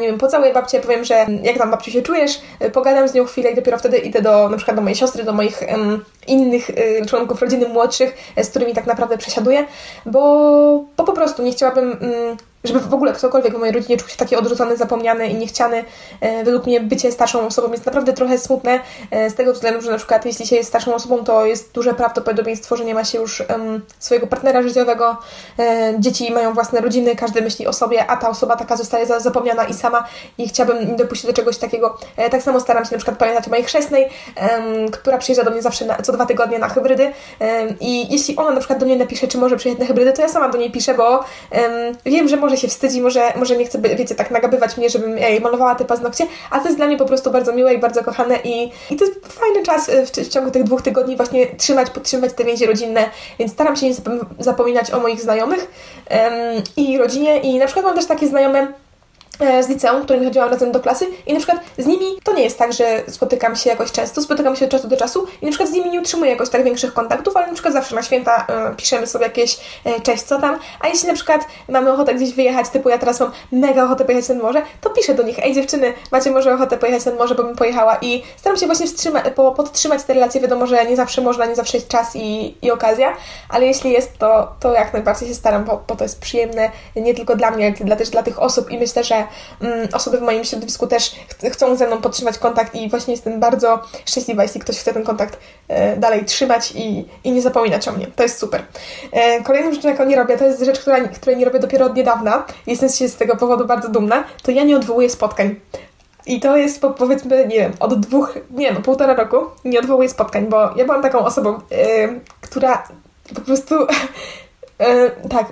nie wiem, pocałuję babcię, powiem, że jak tam babciu się czujesz, pogadam z nią chwilę i dopiero wtedy idę do na przykład do mojej siostry, do moich innych y, członków rodziny młodszych, z którymi tak naprawdę przesiaduję, bo, bo po prostu nie chciałabym mm, żeby w ogóle ktokolwiek w mojej rodzinie czuł się taki odrzucony, zapomniany i niechciany. E, według mnie bycie starszą osobą jest naprawdę trochę smutne e, z tego względu, że na przykład jeśli się jest starszą osobą, to jest duże prawdopodobieństwo, że nie ma się już swojego partnera życiowego, e, dzieci mają własne rodziny, każdy myśli o sobie, a ta osoba taka zostaje za, zapomniana i sama i chciałabym nie dopuścić do czegoś takiego. Tak samo staram się na przykład pamiętać o mojej chrzestnej, która przyjeżdża do mnie zawsze na, co dwa tygodnie na hybrydy i jeśli ona na przykład do mnie napisze, czy może przyjechać na hybrydy, to ja sama do niej piszę, bo wiem, że może może się wstydzi, może, może nie chce, wiecie, tak nagabywać mnie, żebym jej malowała te paznokcie, a to jest dla mnie po prostu bardzo miłe i bardzo kochane i, i to jest fajny czas w, w ciągu tych dwóch tygodni właśnie trzymać, podtrzymać te więzi rodzinne, więc staram się nie zapominać o moich znajomych i rodzinie i na przykład mam też takie znajome, E, z liceum, którym chodziłam razem do klasy i na przykład z nimi to nie jest tak, że spotykam się jakoś często, spotykam się od czasu do czasu i na przykład z nimi nie utrzymuję jakoś tak większych kontaktów, ale na przykład zawsze na święta y, piszemy sobie jakieś y, cześć, co tam, a jeśli na przykład mamy ochotę gdzieś wyjechać, typu ja teraz mam mega ochotę pojechać nad morze, to piszę do nich, ej dziewczyny, macie może ochotę pojechać nad morze, bo bym pojechała. I staram się właśnie po, podtrzymać te relacje, wiadomo, że nie zawsze można, nie zawsze jest czas i, i okazja, ale jeśli jest, to, to jak najbardziej się staram, bo, bo to jest przyjemne nie tylko dla mnie, ale też dla tych osób i myślę, że mm, osoby w moim środowisku też ch chcą ze mną podtrzymać kontakt i właśnie jestem bardzo szczęśliwa, jeśli ktoś chce ten kontakt e, dalej trzymać i, i nie zapominać o mnie. To jest super. E, kolejną rzeczą, jaką nie robię, to jest rzecz, która, której nie robię dopiero od niedawna. Jestem się z tego powodu bardzo dumna. To ja nie odwołuję spotkań. I to jest po, powiedzmy, nie wiem, od dwóch, nie no, półtora roku nie odwołuję spotkań, bo ja byłam taką osobą, yy, która po prostu (laughs) E, tak,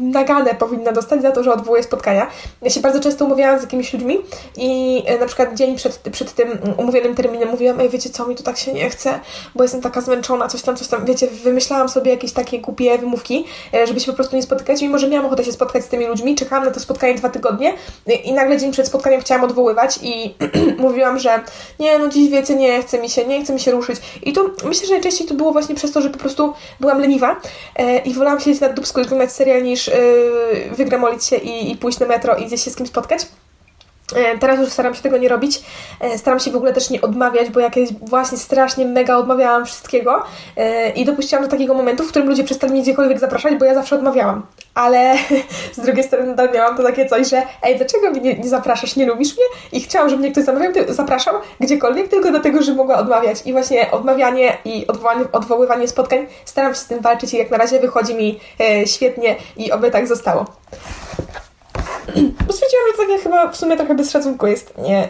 naganę powinna dostać za to, że odwołuje spotkania. Ja się bardzo często umawiałam z jakimiś ludźmi i e, na przykład dzień przed, przed tym umówionym terminem mówiłam, ej, wiecie co, mi to tak się nie chce, bo jestem taka zmęczona, coś tam, coś tam, wiecie, wymyślałam sobie jakieś takie głupie wymówki, e, żeby się po prostu nie spotykać, mimo że miałam ochotę się spotkać z tymi ludźmi, czekałam na to spotkanie dwa tygodnie i nagle dzień przed spotkaniem chciałam odwoływać i (clears throat) mówiłam, że nie, no dziś wiecie, nie chce mi się, nie chce mi się ruszyć. I to myślę, że najczęściej to było właśnie przez to, że po prostu byłam leniwa i wolałam siedzieć na dupsku i oglądać serial niż yy, wygramolić się i, i pójść na metro i gdzieś się z kimś spotkać. E, teraz już staram się tego nie robić. E, staram się w ogóle też nie odmawiać, bo ja kiedyś właśnie strasznie mega odmawiałam wszystkiego e, i dopuściłam do takiego momentu, w którym ludzie przestali mnie gdziekolwiek zapraszać, bo ja zawsze odmawiałam. Ale (laughs) z drugiej strony nadal miałam to takie coś, że ej, dlaczego mnie nie, zapraszasz, nie lubisz mnie? I chciałam, żeby mnie ktoś zamawiał, zapraszał gdziekolwiek, tylko dlatego, że mogła odmawiać. I właśnie odmawianie i odwoływanie spotkań staram się z tym walczyć i jak na razie wychodzi mi świetnie i oby tak zostało. Bo stwierdziłam, że takie chyba w sumie trochę bez szacunku jest nie,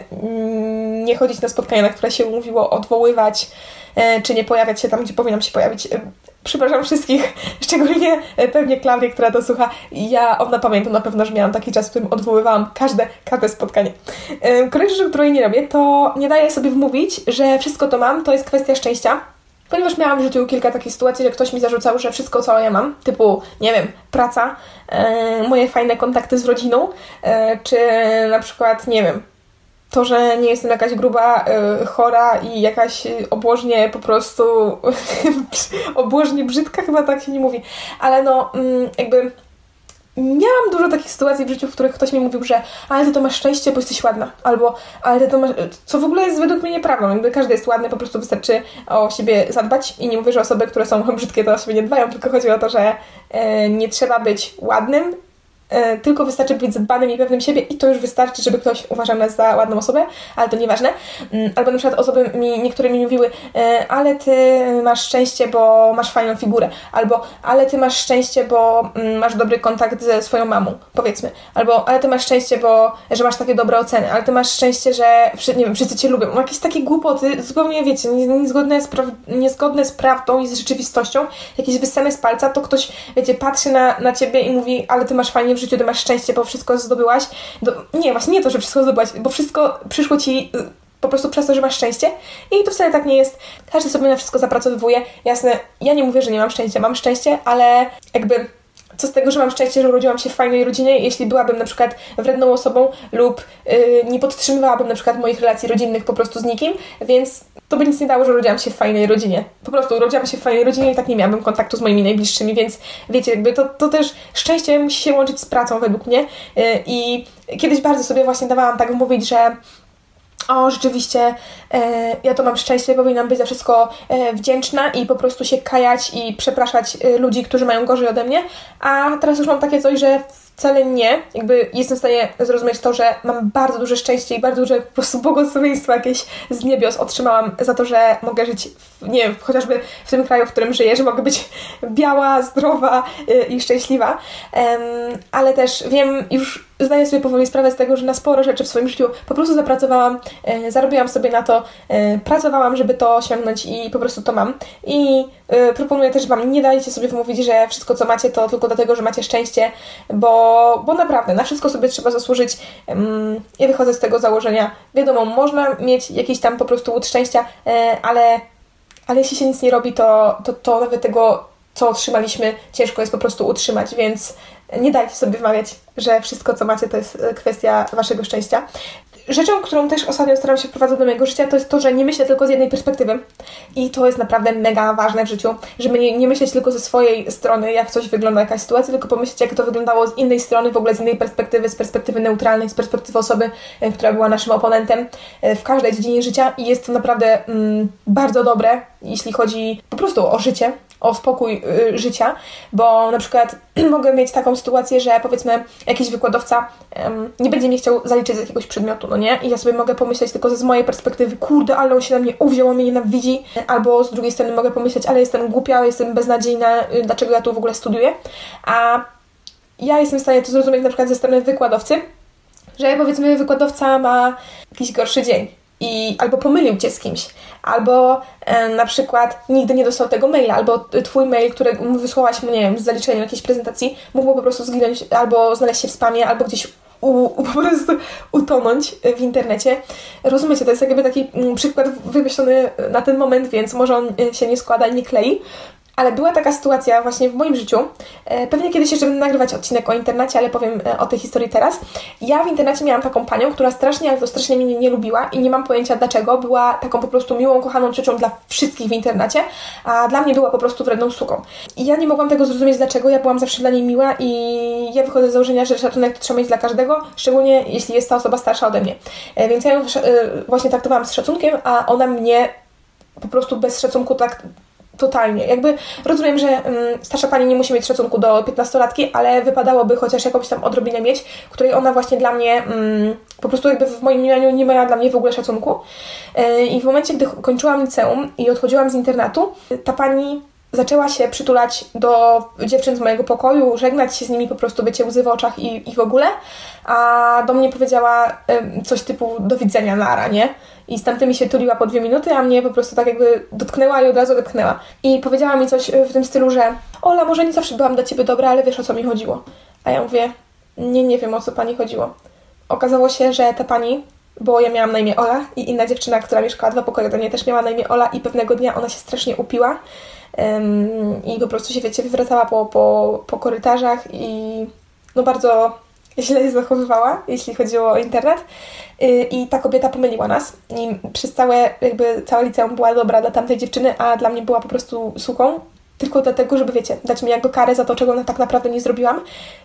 nie chodzić na spotkania, na które się mówiło, odwoływać, e, czy nie pojawiać się tam, gdzie powinnam się pojawić. E, przepraszam wszystkich, (laughs) szczególnie e, pewnie Klaudię, która to słucha. Ja ona pamiętam na pewno, że miałam taki czas, w którym odwoływałam każde, każde spotkanie. Kolejna rzecz, której nie robię, to nie daję sobie wmówić, że wszystko to mam, to jest kwestia szczęścia Ponieważ miałam w życiu kilka takich sytuacji, że ktoś mi zarzucał, że wszystko, co ja mam, typu, nie wiem, praca, e, moje fajne kontakty z rodziną, e, czy na przykład, nie wiem, to, że nie jestem jakaś gruba, y, chora i jakaś obłożnie po prostu (laughs) obłożnie brzydka, chyba tak się nie mówi, ale no mm, jakby miałam dużo takich sytuacji w życiu, w których ktoś mi mówił, że ale ty to masz szczęście, bo jesteś ładna, albo ale ty to masz, co w ogóle jest według mnie nieprawdą, jakby każdy jest ładny, po prostu wystarczy o siebie zadbać i nie mówię, że osoby, które są (laughs) brzydkie to o siebie nie dbają, tylko chodzi o to, że e, nie trzeba być ładnym, tylko wystarczy być zadbanym i pewnym siebie i to już wystarczy, żeby ktoś uważał nas za ładną osobę, ale to nieważne. Mm, albo na przykład osoby mi, niektóre mi mówiły, e, ale ty masz szczęście, bo masz fajną figurę, albo ale ty masz szczęście, bo mm, masz dobry kontakt ze swoją mamą, powiedzmy, albo ale ty masz szczęście, bo że masz takie dobre oceny, ale ty masz szczęście, że nie wiem, wszyscy cię lubią. Jakieś takie głupoty, zupełnie wiecie, niezgodne z, niezgodne z prawdą i z rzeczywistością, jakieś wyssane z palca, to ktoś, wiecie, patrzy na, na ciebie i mówi, ale ty masz fajnie w życiu, ty masz szczęście, bo wszystko zdobyłaś. Do, nie, właśnie nie to, że wszystko zdobyłaś, bo wszystko przyszło ci y, po prostu przez to, że masz szczęście. I to wcale tak nie jest. Każdy sobie na wszystko zapracowywuje. Jasne, ja nie mówię, że nie mam szczęścia, mam szczęście, ale jakby co z tego, że mam szczęście, że urodziłam się w fajnej rodzinie, jeśli byłabym na przykład wredną osobą lub yy, nie podtrzymywałabym na przykład moich relacji rodzinnych po prostu z nikim, więc to by nic nie dało, że urodziłam się w fajnej rodzinie. Po prostu urodziłam się w fajnej rodzinie i tak nie miałabym kontaktu z moimi najbliższymi, więc wiecie, jakby to, to też szczęście musi się łączyć z pracą według mnie yy, i kiedyś bardzo sobie właśnie dawałam tak mówić, że o, rzeczywiście, e, ja to mam szczęście, powinnam być za wszystko e, wdzięczna i po prostu się kajać i przepraszać e, ludzi, którzy mają gorzej ode mnie. A teraz już mam takie coś, że wcale nie. Jakby jestem w stanie zrozumieć to, że mam bardzo duże szczęście i bardzo duże po prostu błogosławieństwo jakieś z niebios otrzymałam za to, że mogę żyć, w, nie wiem, chociażby w tym kraju, w którym żyję, że mogę być biała, zdrowa y, i szczęśliwa. Ale też wiem, już zdaję sobie powoli sprawę z tego, że na sporo rzeczy w swoim życiu po prostu zapracowałam, e, zarobiłam sobie na to, e, pracowałam, żeby to osiągnąć i po prostu to mam. I proponuję też Wam, nie dajcie sobie wymówić, że wszystko co macie to tylko dlatego, że macie szczęście, bo, bo naprawdę na wszystko sobie trzeba zasłużyć. Ja wychodzę z tego założenia. Wiadomo, można mieć jakiś tam po prostu łód szczęścia, ale, ale jeśli się nic nie robi, to, to, to nawet tego co otrzymaliśmy, ciężko jest po prostu utrzymać, więc nie dajcie sobie wmawiać, że wszystko, co macie, to jest kwestia waszego szczęścia. Rzeczą, którą też ostatnio staram się wprowadzać do mojego życia, to jest to, że nie myślę tylko z jednej perspektywy. I to jest naprawdę mega ważne w życiu, żeby nie, nie myśleć tylko ze swojej strony, jak coś wygląda, jakaś sytuacja, tylko pomyśleć, jak to wyglądało z innej strony, w ogóle z innej perspektywy, z perspektywy neutralnej, z perspektywy osoby, e, która była naszym oponentem e, w każdej dziedzinie życia. I jest to naprawdę mm, bardzo dobre, jeśli chodzi po prostu o życie, o spokój y, życia, bo na przykład (clears throat) mogę mieć taką sytuację, że powiedzmy jakiś wykładowca nie będzie mnie chciał zaliczyć z jakiegoś przedmiotu, no nie? I ja sobie mogę pomyśleć tylko z mojej perspektywy, kurde, ale on się na mnie uwziął, on mnie nienawidzi, albo z drugiej strony mogę pomyśleć, ale jestem głupia, jestem beznadziejna, y, dlaczego ja tu w ogóle studiuję, a ja jestem w stanie to zrozumieć na przykład ze strony wykładowcy, że powiedzmy wykładowca ma jakiś gorszy dzień, i albo pomylił cię z kimś, albo e, na przykład nigdy nie dostał tego maila, albo twój mail, który wysłałaś mu, nie wiem, z zaliczeniem jakiejś prezentacji, mógł po prostu zginąć, albo znaleźć się w spamie, albo gdzieś u, u, (laughs) po prostu utonąć w internecie. Rozumiecie, to jest jakby taki mm, przykład wymyślony na ten moment, więc może on e, się nie składa i nie klei, ale była taka sytuacja właśnie w moim życiu. E, pewnie kiedyś jeszcze będę nagrywać odcinek o internacie, ale powiem e, o tej historii teraz. Ja w internacie miałam taką panią, która strasznie, ale to strasznie mnie nie lubiła i nie mam pojęcia dlaczego. Była taką po prostu miłą, kochaną ciocią dla wszystkich w internacie, a dla mnie była po prostu wredną suką. I ja nie mogłam tego zrozumieć dlaczego, ja byłam zawsze dla niej miła i ja wychodzę z założenia, że szacunek to trzeba mieć dla każdego, szczególnie jeśli jest ta osoba starsza ode mnie. E, więc ja ją właśnie traktowałam z szacunkiem, a ona mnie po prostu bez szacunku tak totalnie. Jakby rozumiem, że um, starsza pani nie musi mieć szacunku do 15-latki, ale wypadałoby chociaż jakąś tam odrobinę mieć, której ona właśnie dla mnie um, po prostu jakby w moim imieniu nie miała dla mnie w ogóle szacunku. Yy, I w momencie, gdy kończyłam liceum i odchodziłam z internatu, ta pani zaczęła się przytulać do dziewczyn z mojego pokoju, żegnać się z nimi, po prostu wiecie, łzy w oczach i, i w ogóle, a do mnie powiedziała coś typu do widzenia Lara, nie? I z tamtymi się tuliła po dwie minuty, a mnie po prostu tak jakby dotknęła i od razu odepchnęła. I powiedziała mi coś w tym stylu, że Ola, może nie zawsze byłam dla ciebie dobra, ale wiesz o co mi chodziło. A ja mówię, nie, nie wiem o co pani chodziło. Okazało się, że ta pani bo ja miałam na imię Ola i inna dziewczyna, która mieszkała dwa pokoje do mnie też miała na imię Ola i pewnego dnia ona się strasznie upiła i po prostu się, wiecie, wywracała po, po, po korytarzach i no bardzo źle się zachowywała, jeśli chodziło o internet. Y, I ta kobieta pomyliła nas. I przez całe, jakby całe liceum była dobra dla tamtej dziewczyny, a dla mnie była po prostu suką. Tylko dlatego, żeby wiecie, dać mi jakby karę za to, czego ona tak naprawdę nie zrobiłam.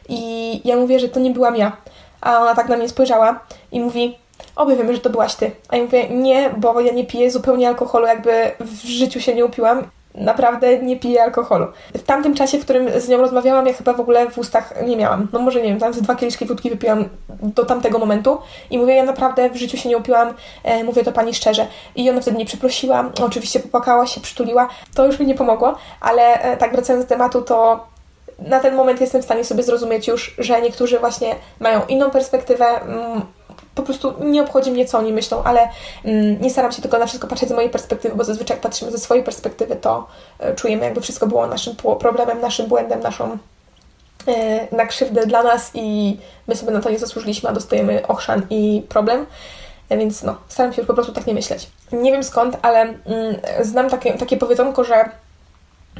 I ja mówię, że to nie byłam ja. A ona tak na mnie spojrzała i mówi, obie wiemy, że to byłaś ty. A ja mówię, nie, bo ja nie piję zupełnie alkoholu, jakby w życiu się nie upiłam naprawdę nie piję alkoholu. W tamtym czasie, w którym z nią rozmawiałam, ja chyba w ogóle w ustach nie miałam. No może nie wiem, tam dwa kieliszki wódki wypiłam do tamtego momentu i mówię, ja naprawdę w życiu się nie upiłam, e, mówię to pani szczerze. I ona wtedy mnie przeprosiła, oczywiście popłakała się, przytuliła. To już mi nie pomogło, ale e, tak wracając do tematu, to na ten moment jestem w stanie sobie zrozumieć już, że niektórzy właśnie mają inną perspektywę, mm, po prostu nie obchodzi mnie, co oni myślą, ale mm, nie staram się tylko na wszystko patrzeć z mojej perspektywy, bo zazwyczaj jak patrzymy ze swojej perspektywy, to y, czujemy, jakby wszystko było naszym problemem, naszym błędem, naszą y, na krzywdę dla nas i my sobie na to nie zasłużyliśmy, a dostajemy ochrzan i problem. Więc no, staram się po prostu tak nie myśleć. Nie wiem skąd, ale mm, znam takie, takie powiedzonko, że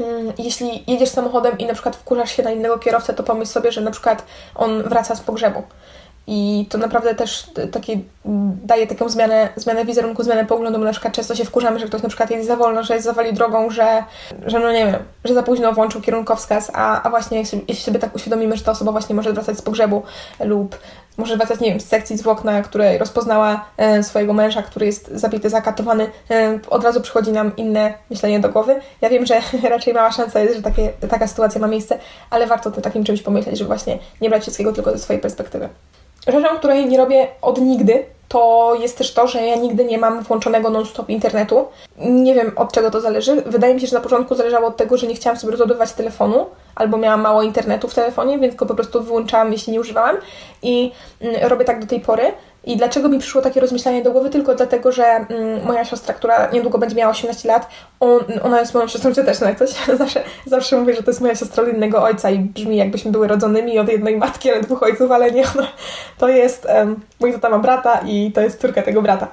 mm, jeśli jedziesz samochodem i na przykład wkurzasz się na innego kierowcę, to pomyśl sobie, że na przykład on wraca z pogrzebu. I to naprawdę też daje taką zmianę, zmianę wizerunku, zmianę poglądu, bo na przykład często się wkurzamy, że ktoś na przykład jedzie za wolno, że jest zawali drogą, że, że no nie wiem, że za późno włączył kierunkowskaz, a, a właśnie jeśli, jeśli sobie tak uświadomimy, że ta osoba właśnie może wracać z pogrzebu lub może wracać, nie wiem, z sekcji zwłok, na której rozpoznała e, swojego męża, który jest zabity, zakatowany, e, od razu przychodzi nam inne myślenie do głowy. Ja wiem, że (laughs) raczej mała szansa jest, że takie, taka sytuacja ma miejsce, ale warto o takim czymś pomyśleć, żeby właśnie nie brać wszystkiego tylko ze swojej perspektywy. Rzeczą, której nie robię od nigdy, to jest też to, że ja nigdy nie mam włączonego non-stop internetu. Nie wiem od czego to zależy. Wydaje mi się, że na początku zależało od tego, że nie chciałam sobie rozładowywać telefonu, albo miałam mało internetu w telefonie, więc go po prostu wyłączałam, jeśli nie używałam. I mm, robię tak do tej pory. I dlaczego mi przyszło takie rozmyślanie do głowy? Tylko dlatego, że mm, moja siostra, która niedługo będzie miała 18 lat, on, ona jest moją siostrą cioteczną, jak coś. (laughs) Zawsze, zawsze mówię, że to jest moja siostra od innego ojca i brzmi jakbyśmy były rodzonymi od jednej matki, ale dwóch ojców, ale nie ona. To jest, um, mój tata ma brata i to jest córka tego brata.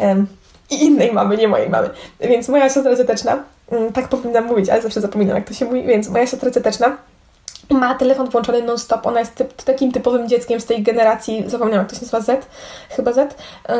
Um, I innej mamy, nie mojej mamy. Więc moja siostra cioteczna, um, tak powinnam mówić, ale zawsze zapominam, jak to się mówi, więc moja siostra cioteczna ma telefon włączony non-stop. Ona jest typ, takim typowym dzieckiem z tej generacji, zapomniałam jak to się nazywa, Z, chyba Z. Um,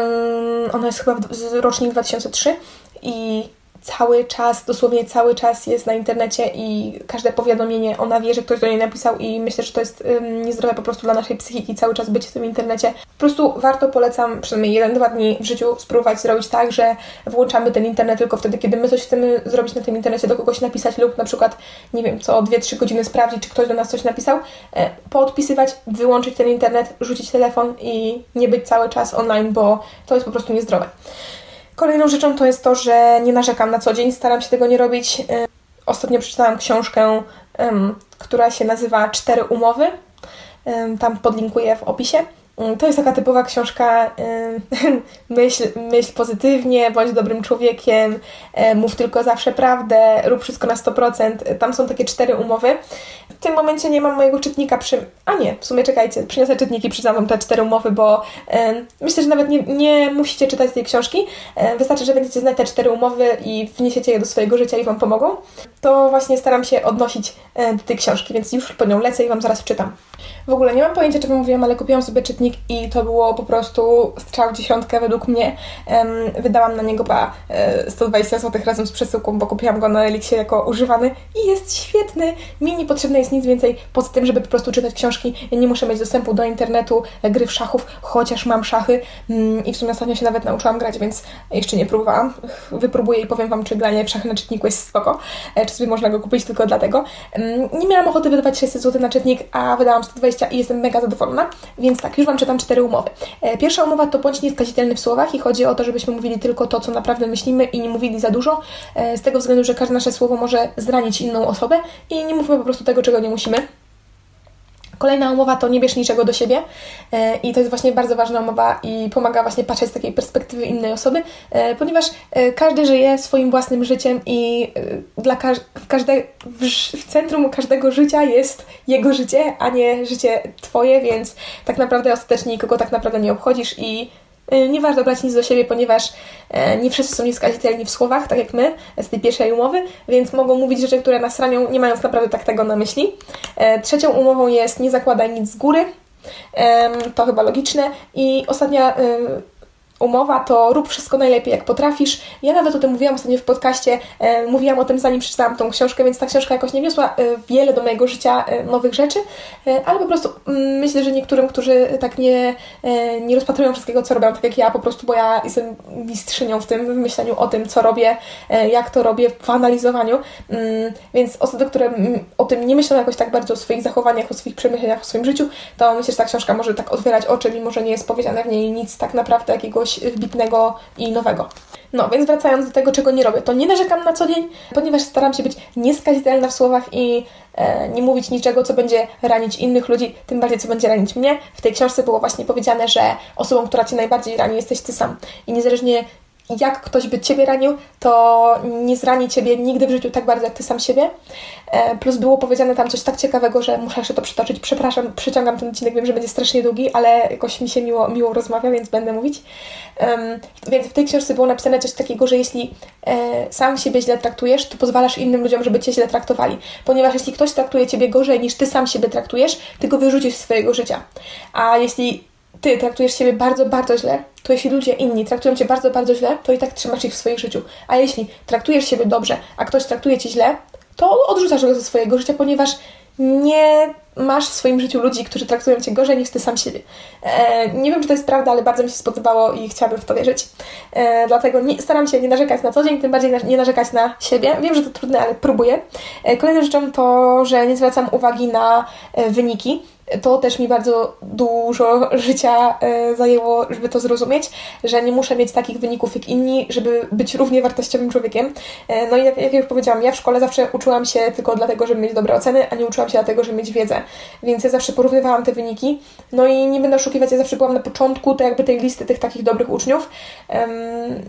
ona jest chyba z rocznik 2003 i cały czas, dosłownie cały czas jest na internecie i każde powiadomienie, ona wie, że ktoś do niej napisał i myślę, że to jest um, niezdrowe po prostu dla naszej psychiki cały czas być w tym internecie. Po prostu warto, polecam przynajmniej jeden, dwa dni w życiu spróbować zrobić tak, że włączamy ten internet tylko wtedy, kiedy my coś chcemy zrobić na tym internecie, do kogoś napisać lub na przykład, nie wiem, co 2-3 godziny sprawdzić, czy ktoś do nas coś napisał, e, poodpisywać, wyłączyć ten internet, rzucić telefon i nie być cały czas online, bo to jest po prostu niezdrowe. Kolejną rzeczą to jest to, że nie narzekam na co dzień, staram się tego nie robić. Ostatnio przeczytałam książkę, która się nazywa Cztery umowy. Tam podlinkuję w opisie. To jest taka typowa książka (laughs) myśl, myśl pozytywnie, bądź dobrym człowiekiem, mów tylko zawsze prawdę, rób wszystko na 100%. Tam są takie cztery umowy. W tym momencie nie mam mojego czytnika przy... A nie, w sumie czekajcie, przyniosę czytniki, przyznam Wam te cztery umowy, bo myślę, że nawet nie, nie musicie czytać tej książki. wystarczy, że będziecie znać te cztery umowy i wniesiecie je do swojego życia i Wam pomogą. To właśnie staram się odnosić do tej książki, więc już po nią lecę i Wam zaraz czytam. W ogóle nie mam pojęcia, czego mówiłam, ale kupiłam sobie czytnik i to było po prostu strzał dziesiątkę według mnie. Wydałam na niego chyba 120 zł razem z przesyłką, bo kupiłam go na Elixie jako używany i jest świetny. Mi nie potrzebne jest nic więcej poza tym, żeby po prostu czytać książki. Ja nie muszę mieć dostępu do internetu, gry w szachów, chociaż mam szachy um, i w sumie ostatnio się nawet nauczyłam grać, więc jeszcze nie próbowałam. Wypróbuję i powiem Wam, czy granie w szachy na czytniku jest spoko, e, czy sobie można go kupić tylko dlatego. Um, nie miałam ochoty wydawać 600 zł na czytnik, a wydałam 120 i jestem mega zadowolona, więc tak, już Wam czytam cztery umowy. E, pierwsza umowa to bądź nieskazitelny w słowach i chodzi o to, żebyśmy mówili tylko to, co naprawdę myślimy i nie mówili za dużo, e, z tego względu, że każde nasze słowo może zranić inną osobę i nie mówmy po prostu tego, czego nie musimy. Kolejna umowa to nie bierz niczego do siebie e, i to jest właśnie bardzo ważna umowa i pomaga właśnie patrzeć z takiej perspektywy innej osoby, e, ponieważ e, każdy żyje swoim własnym życiem i dla każ w, każde w, w centrum każdego życia jest jego życie, a nie życie Twoje, więc tak naprawdę ostatecznie nikogo tak naprawdę nie obchodzisz i nie warto brać nic do siebie, ponieważ e, nie wszyscy są nieskazitelni w słowach, tak jak my z tej pierwszej umowy, więc mogą mówić rzeczy, które nas ranią, nie mając naprawdę tak tego na myśli. E, trzecią umową jest nie zakładaj nic z góry. To chyba logiczne. I ostatnia umowa, to rób wszystko najlepiej, jak potrafisz. Ja nawet o tym mówiłam ostatnio w podcaście, e, mówiłam o tym zanim przeczytałam tą książkę, więc ta książka jakoś nie wniosła e, wiele do mojego życia e, nowych rzeczy, e, ale po prostu mm, myślę, że niektórym, którzy tak nie, e, nie rozpatrują wszystkiego, co robią, tak jak ja po prostu, bo ja jestem mistrzynią w tym, w myśleniu o tym, co robię, e, jak to robię, w analizowaniu, mm, więc osoby, które mm, o tym nie myślą jakoś tak bardzo o swoich zachowaniach, o swoich przemyśleniach, o swoim życiu, to myślę, że ta książka może tak otwierać oczy, mimo że nie jest powiedziane w niej nic tak naprawdę jakiegoś czegoś wybitnego i nowego. No, więc wracając do tego, czego nie robię, to nie narzekam na co dzień, ponieważ staram się być nieskazitelna w słowach i e, nie mówić niczego, co będzie ranić innych ludzi, tym bardziej, co będzie ranić mnie. W tej książce było właśnie powiedziane, że osobą, która Cię najbardziej rani, jesteś Ty sam. I niezależnie jak ktoś by Ciebie ranił, to nie zrani Ciebie nigdy w życiu tak bardzo, jak Ty sam siebie. E, plus było powiedziane tam coś tak ciekawego, że muszę jeszcze to przytoczyć. Przepraszam, przyciągam ten odcinek, wiem, że będzie strasznie długi, ale jakoś mi się miło, miło rozmawia, więc będę mówić. Um, więc w tej książce było napisane coś takiego, że jeśli e, sam siebie źle traktujesz, to pozwalasz innym ludziom, żeby Cię źle traktowali. Ponieważ jeśli ktoś traktuje Ciebie gorzej niż Ty sam siebie traktujesz, Ty go wyrzucisz z swojego życia. A jeśli ty traktujesz siebie bardzo, bardzo źle, to jeśli ludzie inni traktują cię bardzo, bardzo źle, to i tak trzymasz ich w swoim życiu. A jeśli traktujesz siebie dobrze, a ktoś traktuje cię źle, to odrzucasz go ze swojego życia, ponieważ nie masz w swoim życiu ludzi, którzy traktują cię gorzej niż ty sam siebie. E, nie wiem, czy to jest prawda, ale bardzo mi się spodobało i chciałabym w to wierzyć. E, dlatego nie, staram się nie narzekać na co dzień, tym bardziej na, nie narzekać na siebie. Wiem, że to trudne, ale próbuję. E, kolejną rzeczą to, że nie zwracam uwagi na e, wyniki to też mi bardzo dużo życia e, zajęło, żeby to zrozumieć, że nie muszę mieć takich wyników jak inni, żeby być równie wartościowym człowiekiem. E, no i jak, jak już powiedziałam, ja w szkole zawsze uczyłam się tylko dlatego, żeby mieć dobre oceny, a nie uczyłam się dlatego, żeby mieć wiedzę. Więc ja zawsze porównywałam te wyniki. No i nie będę oszukiwać, ja zawsze byłam na początku to jakby tej listy tych takich dobrych uczniów.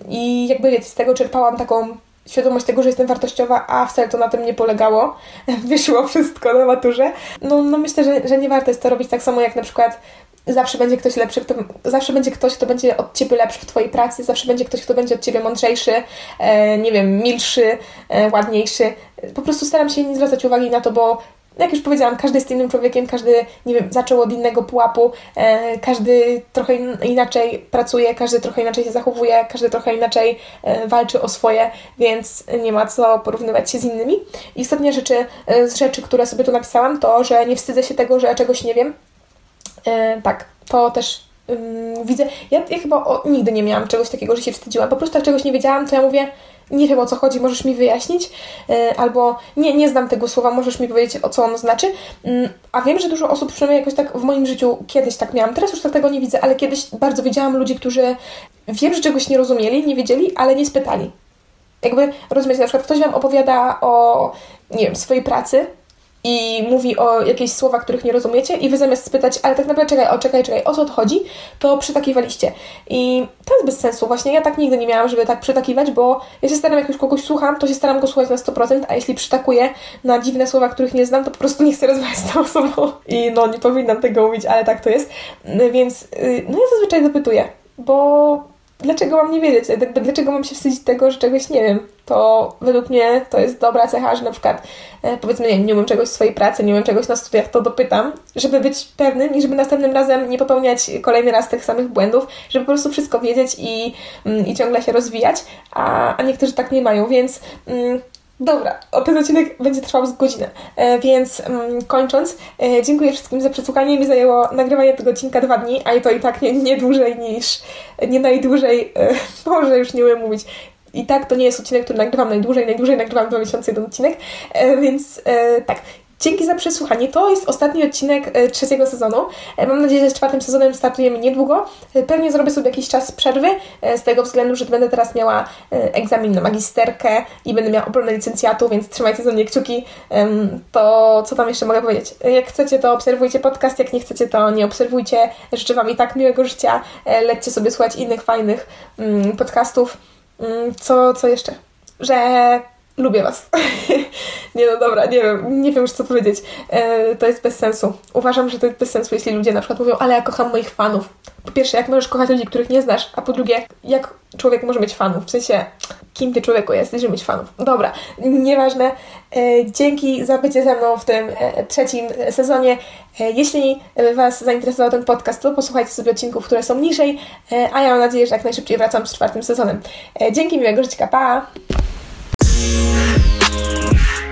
I jakby z tego czerpałam taką świadomość tego, że jestem wartościowa, a wcale to na tym nie polegało. (laughs) Wyszło wszystko na maturze. No, no myślę, że, że nie warto jest to robić tak samo jak na przykład zawsze będzie ktoś lepszy, kto, zawsze będzie ktoś, kto będzie od Ciebie lepszy w Twojej pracy, zawsze będzie ktoś, kto będzie od Ciebie mądrzejszy, e, nie wiem, milszy, e, ładniejszy. Po prostu staram się nie zwracać uwagi na to, bo jak już powiedziałam, każdy jest innym człowiekiem, każdy, nie wiem, zaczął od innego pułapu, e, każdy trochę inaczej pracuje, każdy trochę inaczej się zachowuje, każdy trochę inaczej e, walczy o swoje, więc nie ma co porównywać się z innymi. I ostatnia rzeczy, e, z rzeczy, które sobie tu napisałam, to, że nie wstydzę się tego, że czegoś nie wiem. E, tak, to też widzę. Ja, ja chyba o, nigdy nie miałam czegoś takiego, że się wstydziłam. Po prostu jak czegoś nie wiedziałam, to ja mówię, nie wiem o co chodzi, możesz mi wyjaśnić, e, albo nie, nie znam tego słowa, możesz mi powiedzieć o co ono znaczy. Mm, a wiem, że dużo osób, przynajmniej jakoś tak w moim życiu kiedyś tak miałam, teraz już tak tego nie widzę, ale kiedyś bardzo widziałam ludzi, którzy wiem, że czegoś nie rozumieli, nie wiedzieli, ale nie spytali. Jakby, rozumiecie, na przykład ktoś Wam opowiada o, nie wiem, swojej pracy, i mówi o jakichś słowach, których nie rozumiecie i wy zamiast spytać, ale tak naprawdę czekaj, o czekaj, czekaj, o co to chodzi, to przytakiwaliście. I to jest bez sensu. Właśnie ja tak nigdy nie miałam, żeby tak przytakiwać, bo ja się staram, jak już kogoś słucham, to się staram go słuchać na 100%, a jeśli przytakuję na dziwne słowa, których nie znam, to po prostu nie chcę rozmawiać z tą osobą. I no, nie powinnam tego mówić, ale tak to jest. Więc, y, no ja zazwyczaj zapytuję, bo dlaczego mam nie wiedzieć? Dlaczego mam się wstydzić tego, że czegoś nie wiem? To według mnie to jest dobra cecha, że na przykład e, powiedzmy, nie, nie umiem czegoś w swojej pracy, nie umiem czegoś na studiach, to dopytam, żeby być pewnym i żeby następnym razem nie popełniać kolejny raz tych samych błędów, żeby po prostu wszystko wiedzieć i, mm, i ciągle się rozwijać, a, a niektórzy tak nie mają, więc mm, Dobra, ten odcinek będzie trwał z godzinę, e, więc mm, kończąc, e, dziękuję wszystkim za przesłuchanie. Mi zajęło nagrywanie tego odcinka dwa dni, a i to i tak nie, nie dłużej niż, nie najdłużej, e, (laughs) może już nie umiem mówić. I tak to nie jest odcinek, który nagrywam najdłużej, najdłużej nagrywam dwa miesiące jeden odcinek, więc tak, Dzięki za przesłuchanie. To jest ostatni odcinek e, trzeciego sezonu. E, mam nadzieję, że z czwartym sezonem startujemy niedługo. E, pewnie zrobię sobie jakiś czas przerwy, z tego względu, że będę teraz miała egzamin na magisterkę i będę miała obronę licencjatu, więc trzymajcie za mnie kciuki. To co tam jeszcze mogę powiedzieć? Jak chcecie, to obserwujcie podcast, jak nie chcecie, to nie obserwujcie. Życzę Wam i tak miłego życia. Lećcie sobie słuchać innych fajnych mm, podcastów. Mm, co, co jeszcze? Że lubię Was. (laughs) nie no dobra, nie wiem, nie wiem już co powiedzieć. E, to jest bez sensu. Uważam, że to jest bez sensu, jeśli ludzie na przykład mówią, ale ja kocham moich fanów. Po pierwsze, jak możesz kochać ludzi, których nie znasz, a po drugie, jak człowiek może mieć fanów? W sensie, kim ty człowieku jesteś, żeby mieć fanów? Dobra, nieważne. E, dzięki za bycie ze mną w tym e, trzecim sezonie. E, jeśli Was zainteresował ten podcast, to posłuchajcie sobie odcinków, które są niżej, e, a ja mam nadzieję, że jak najszybciej wracam z czwartym sezonem. E, dzięki, miłego życia, pa! Yeah.